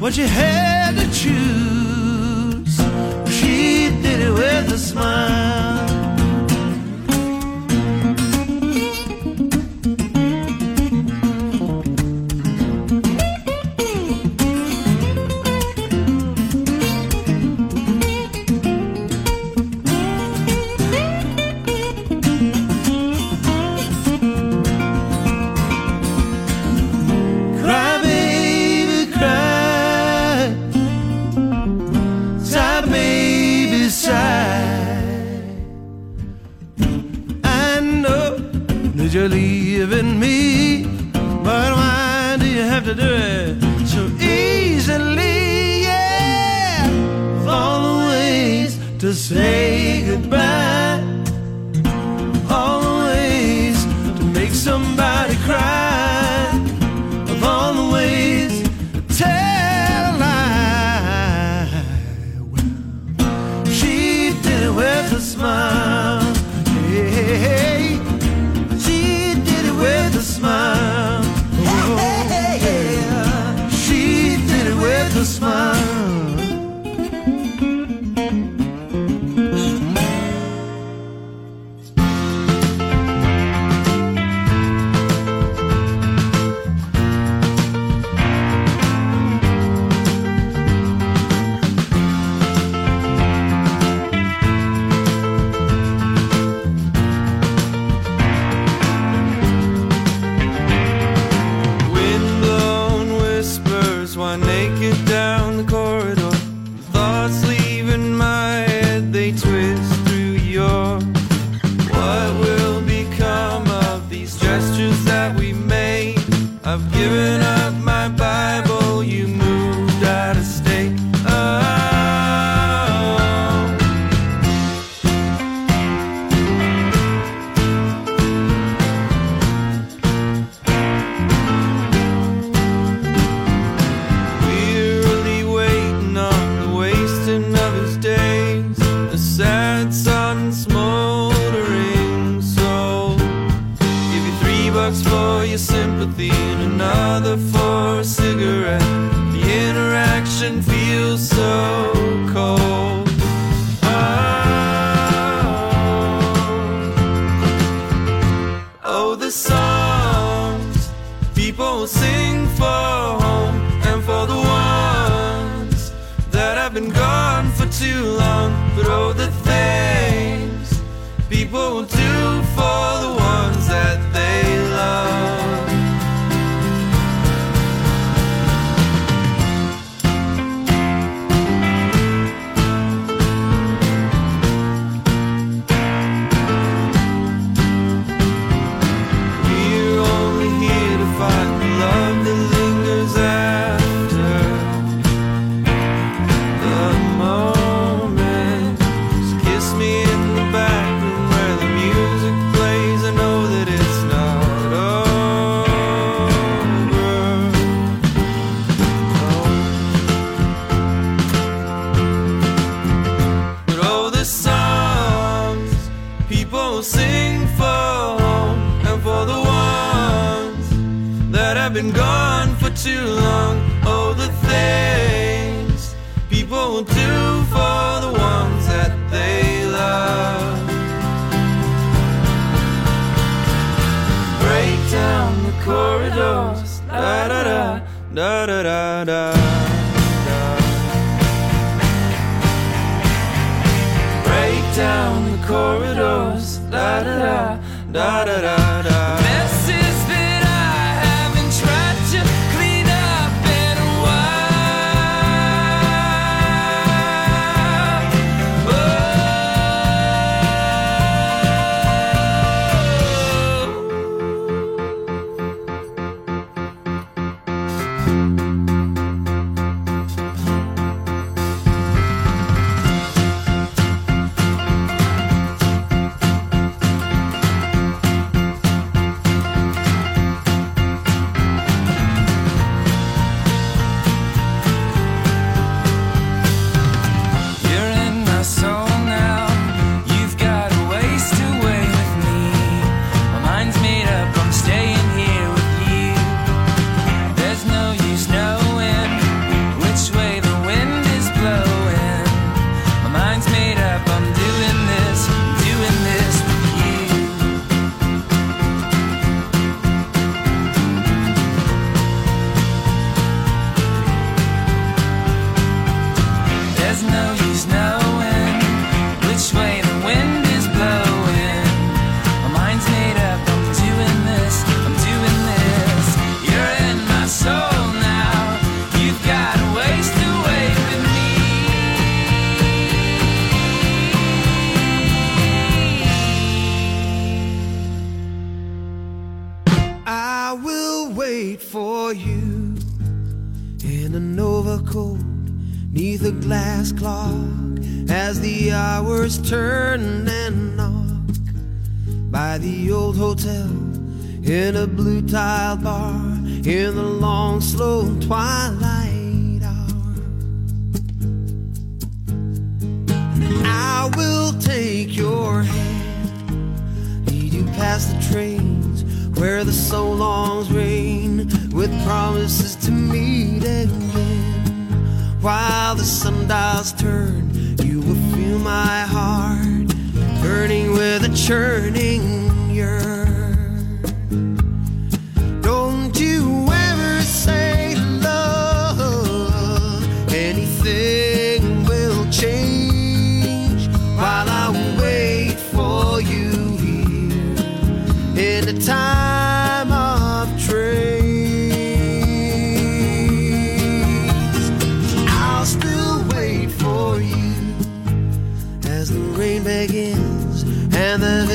what she had to choose. She did it with a smile. Say people do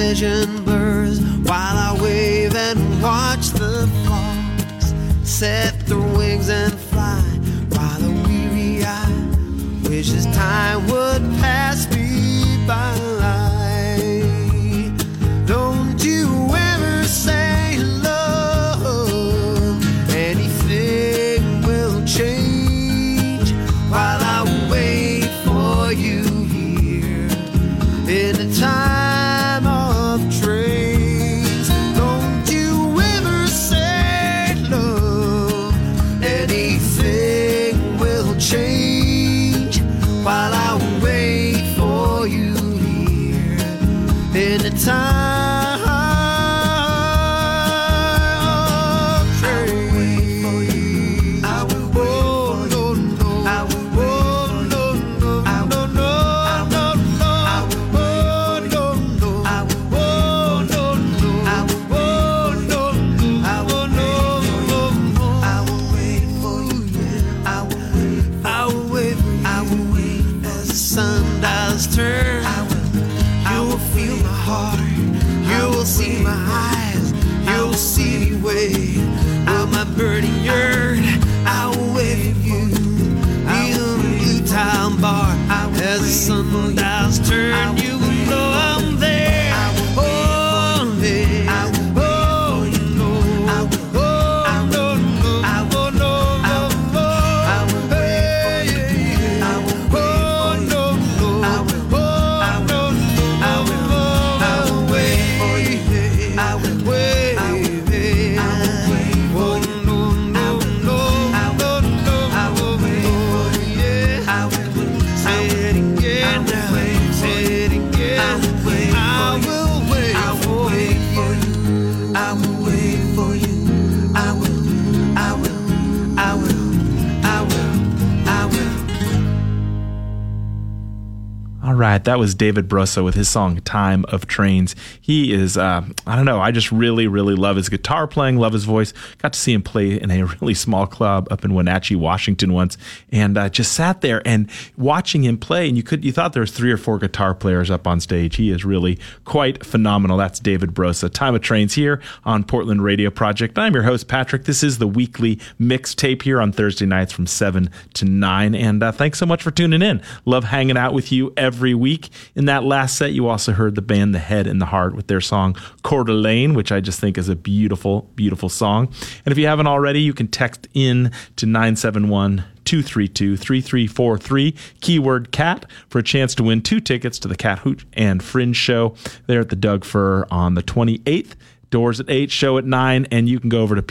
vision blurs while I wave and watch the fox set their wings and fly while a weary eye wishes time would pass me by. That was David Brosso with his song "Time of Trains." He is, uh, I don't know, I just really, really love his guitar playing, love his voice. Got to see him play in a really small club up in Wenatchee, Washington, once, and uh, just sat there and watching him play. And you could, you thought there was three or four guitar players up on stage. He is really quite phenomenal. That's David Brossa. "Time of Trains" here on Portland Radio Project. I'm your host Patrick. This is the weekly mixtape here on Thursday nights from seven to nine, and uh, thanks so much for tuning in. Love hanging out with you every week. In that last set, you also heard the band The Head and the Heart with their song Coeur d'Alene, which I just think is a beautiful, beautiful song. And if you haven't already, you can text in to 971 232 3343, keyword cat, for a chance to win two tickets to the Cat Hoot and Fringe show there at the Doug Fir on the 28th. Doors at 8, show at 9, and you can go over to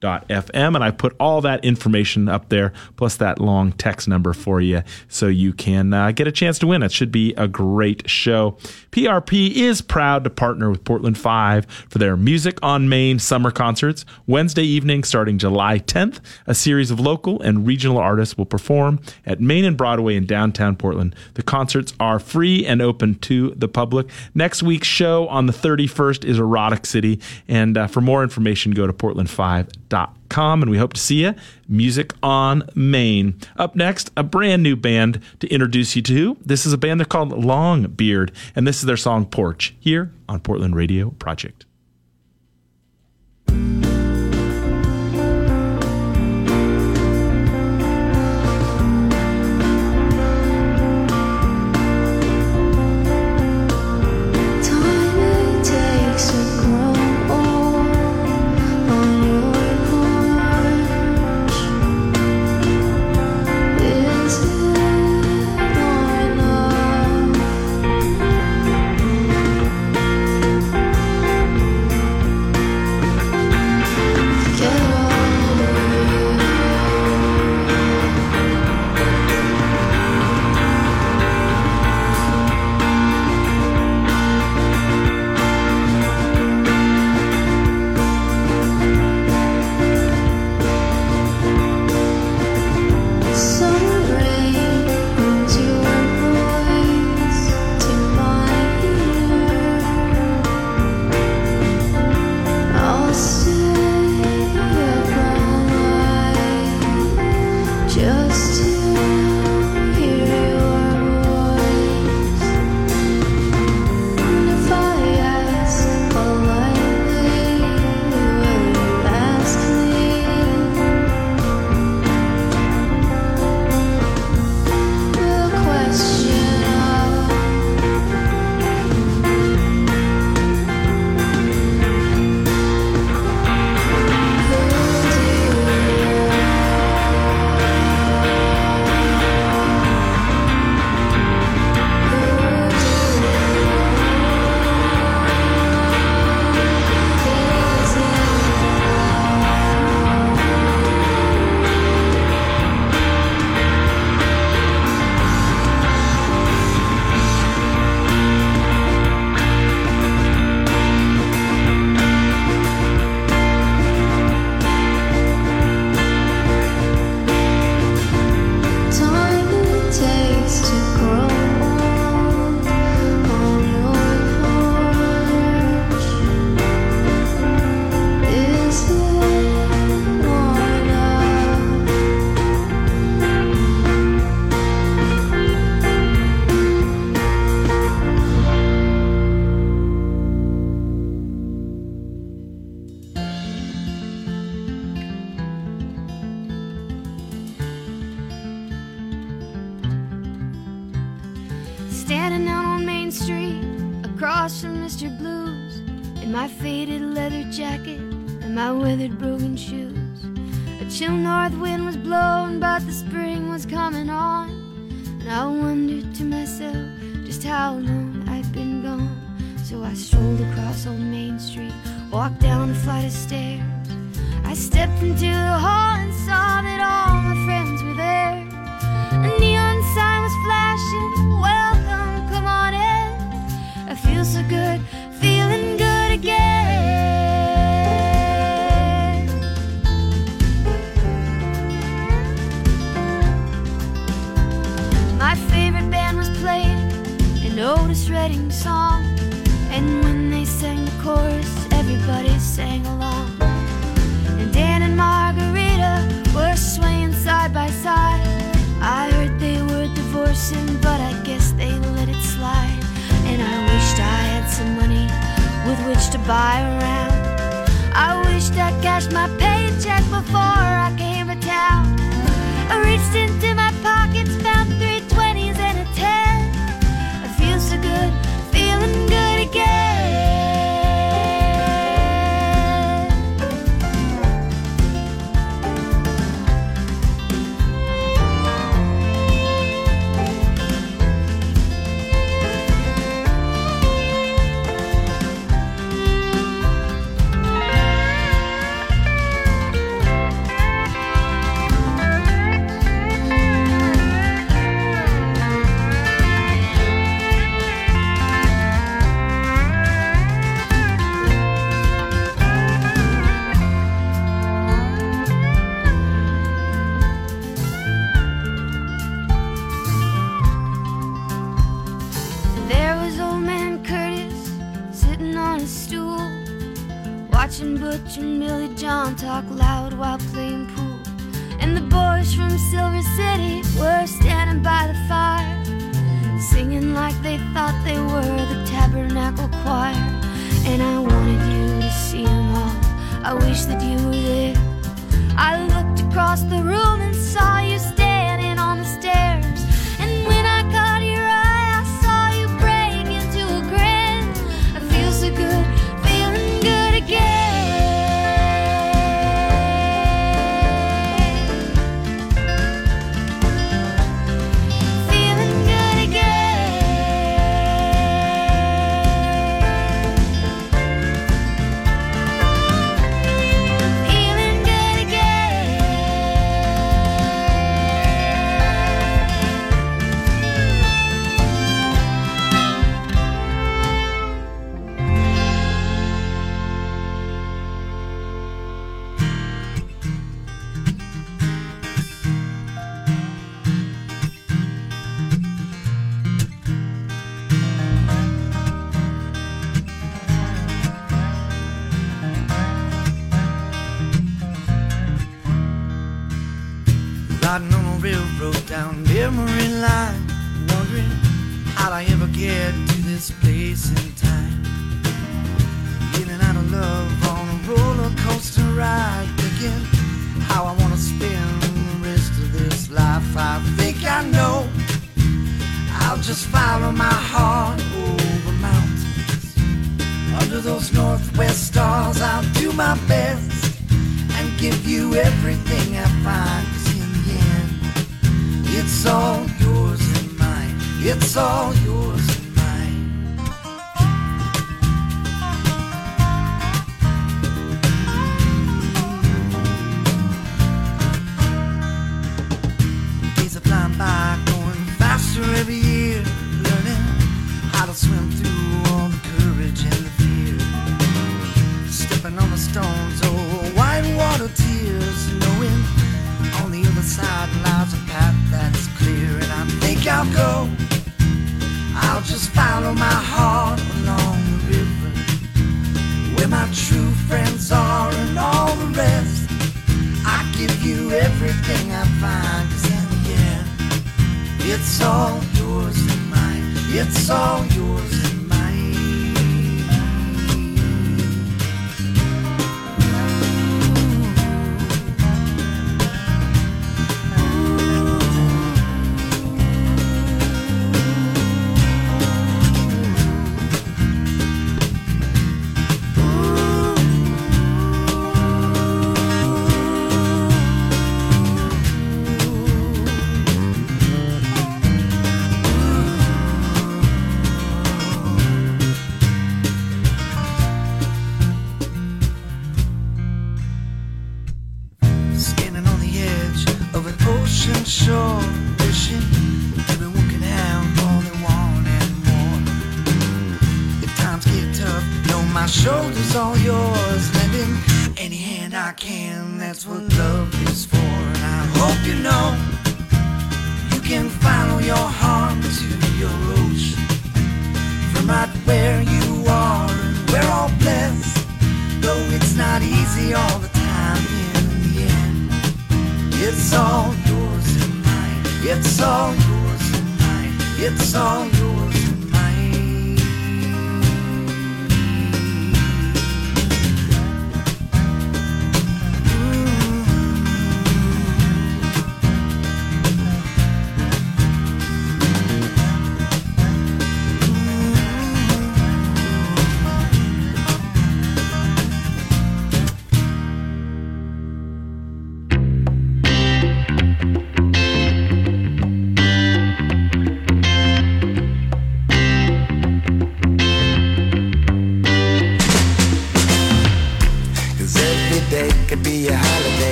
prp.fm. And I put all that information up there, plus that long text number for you, so you can uh, get a chance to win. It should be a great show. PRP is proud to partner with Portland 5 for their Music on Main summer concerts. Wednesday evening, starting July 10th, a series of local and regional artists will perform at Main and Broadway in downtown Portland. The concerts are free and open to the public. Next week's show on the 31st is Erotic City. And uh, for more information, go to portland5.com. And we hope to see you. Music on Main. Up next, a brand new band to introduce you to. This is a band they're called Longbeard, and this is their song Porch here on Portland Radio Project.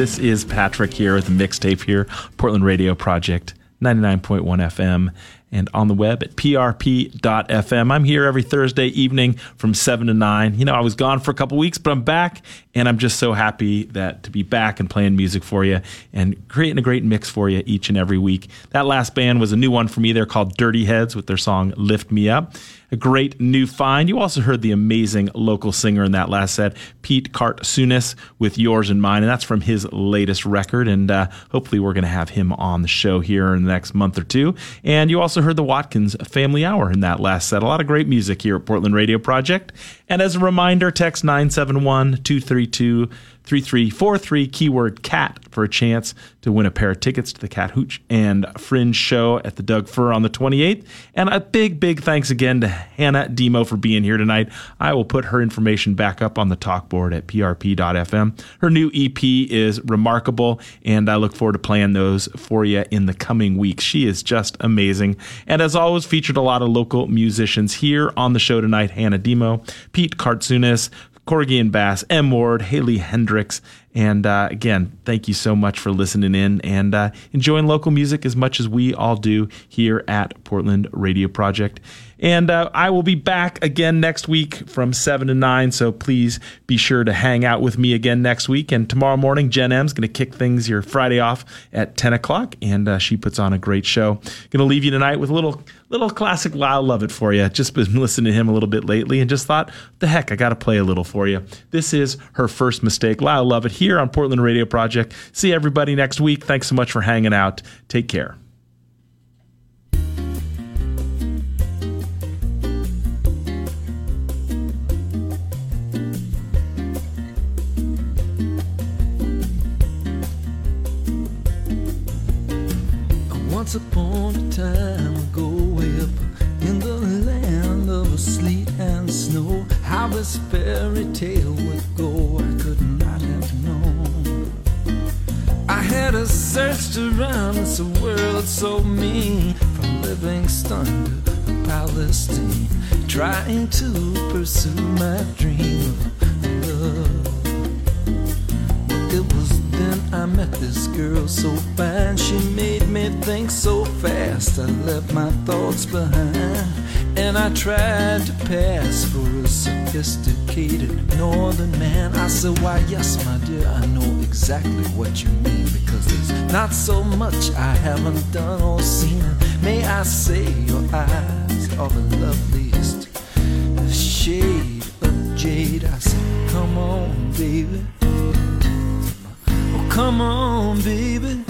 This is Patrick here with the mixtape here, Portland Radio Project, 99.1 FM, and on the web at prp.fm. I'm here every Thursday evening from 7 to 9. You know, I was gone for a couple weeks, but I'm back, and I'm just so happy that to be back and playing music for you and creating a great mix for you each and every week. That last band was a new one for me. They're called Dirty Heads with their song Lift Me Up a great new find. You also heard the amazing local singer in that last set, Pete Kartsounes, with Yours and Mine, and that's from his latest record. And uh, hopefully, we're going to have him on the show here in the next month or two. And you also heard the Watkins Family Hour in that last set. A lot of great music here at Portland Radio Project. And as a reminder, text 971 232 3343 keyword cat for a chance to win a pair of tickets to the Cat Hooch and Fringe show at the Doug Fir on the 28th. And a big, big thanks again to Hannah DiMo for being here tonight. I will put her information back up on the talk board at prp.fm. Her new EP is remarkable, and I look forward to playing those for you in the coming weeks. She is just amazing. And as always, featured a lot of local musicians here on the show tonight Hannah DiMo, Pete Kartsounes, Corgi and Bass, M. Ward, Haley Heynderickx, And uh, again, thank you so much for listening in and uh, enjoying local music as much as we all do here at Portland Radio Project. And uh, I will be back again next week from 7 to 9. So please be sure to hang out with me again next week. And tomorrow morning, Jen M's going to kick things your Friday off at 10 o'clock. And uh, she puts on a great show. Going to leave you tonight with a little little classic Lyle Lovett for you. Just been listening to him a little bit lately and just thought, the heck, I got to play a little for you. This is her first mistake. Lyle Lovett here on Portland Radio Project. See everybody next week. Thanks so much for hanging out. Take care. Once upon a time ago, way up in the land of sleet and snow, how this fairy tale would go, I could not have known. I had a searched around this world so mean, from Livingston to Palestine, trying to pursue my dream of love. I met this girl so fine. She made me think so fast. I left my thoughts behind. And I tried to pass for a sophisticated northern man. I said, Why, yes, my dear, I know exactly what you mean. Because there's not so much I haven't done or seen. May I say, your eyes are the loveliest shade of jade. I said, Come on, baby. Come on, baby.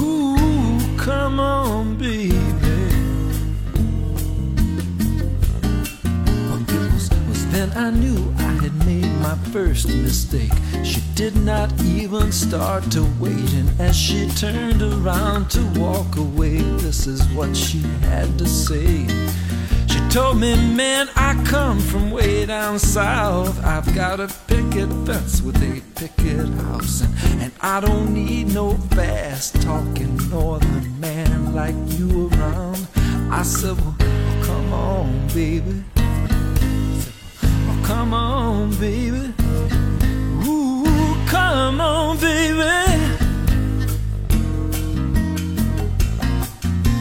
Ooh, come on, baby. Oh, it was, was then I knew I had made my first mistake. She did not even start to wait, and as she turned around to walk away, this is what she had to say. Told me, man, I come from way down south. I've got a picket fence with a picket house, and, and I don't need no fast talking northern man like you around. I said, well, come on, baby. Said, come on, baby. Ooh, come on, baby.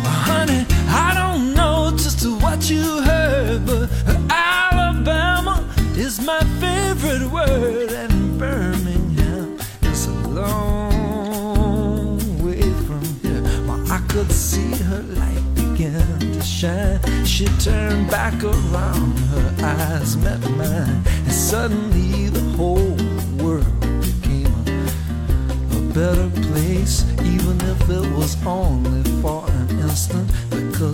Honey, I don't know just what you but Alabama is my favorite word, and Birmingham is a long way from here. Well, I could see her light begin to shine. She turned back around, her eyes met mine, and suddenly the whole world became a a better place, even if it was only.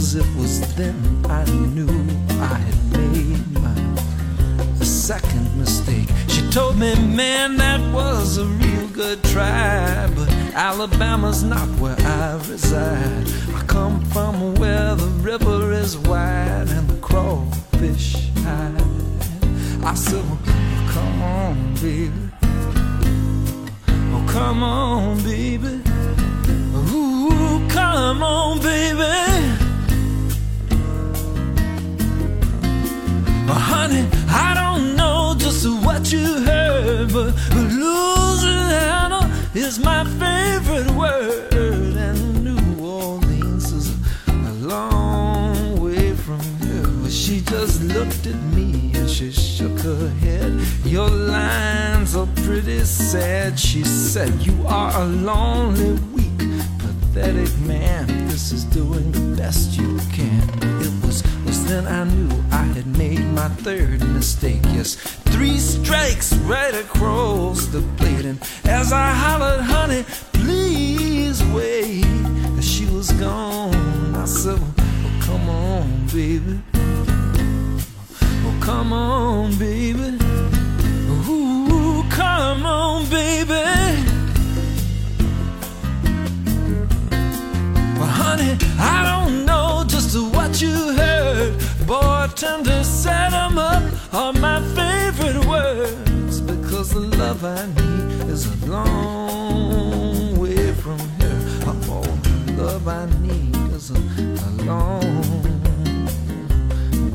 Because it was then I knew I had made my second mistake. She told me, man, that was a real good try, but Alabama's not where I reside. I come from where the river is wide and the crawfish hide. I said, well, come on, baby. Oh, come on, baby. Ooh, come on, baby. Honey, I don't know just what you heard, but Louisiana is my favorite word, and New Orleans is a, long way from here. But she just looked at me and she shook her head. Your lines are pretty sad, she said. You are a lonely, weak, pathetic man. This is doing the best you can. Then I knew I had made my third mistake. Yes, three strikes right across the plate. And as I hollered, honey, please wait. She was gone, I said, oh, come on, baby. Oh, come on, baby. Ooh, come on, baby. Well, honey, I don't know Bartender set 'em up are my favorite words because the love I need is a long way from here. All the love I need is a, a long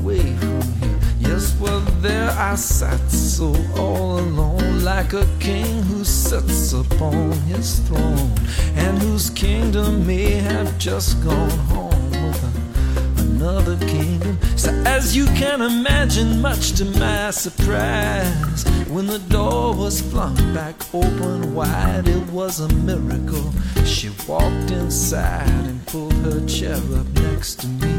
way from here. Yes, well, there I sat so all alone, like a king who sits upon his throne, and whose kingdom may have just gone home another kingdom. So, as you can imagine, much to my surprise, when the door was flung back open wide, it was a miracle. She walked inside and pulled her chair up next to me.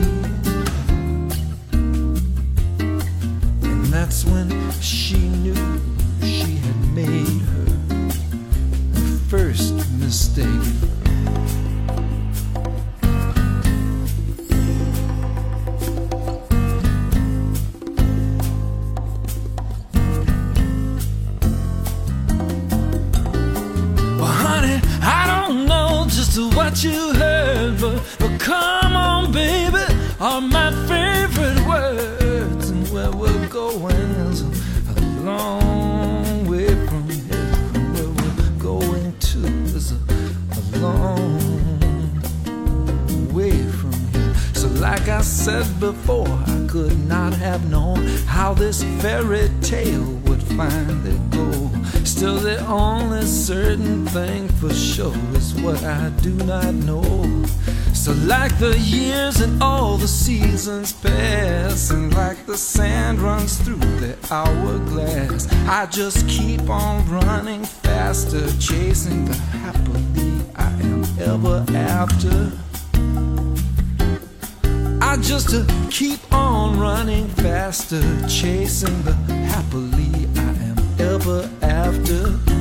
And that's when she knew she had made her first mistake. What you heard, but, but come on, baby, are my favorite words. And where we're going is a long way from here. And where we're going to is a, a long way from here. So, like I said before, I could not have known how this fairy tale would finally go. Still, the only certain thing for sure is what I do not know. So, like the years and all the seasons pass, and like the sand runs through the hourglass, I just keep on running faster, chasing the happily I am ever after. I just uh, keep on running faster, chasing the happily ever after.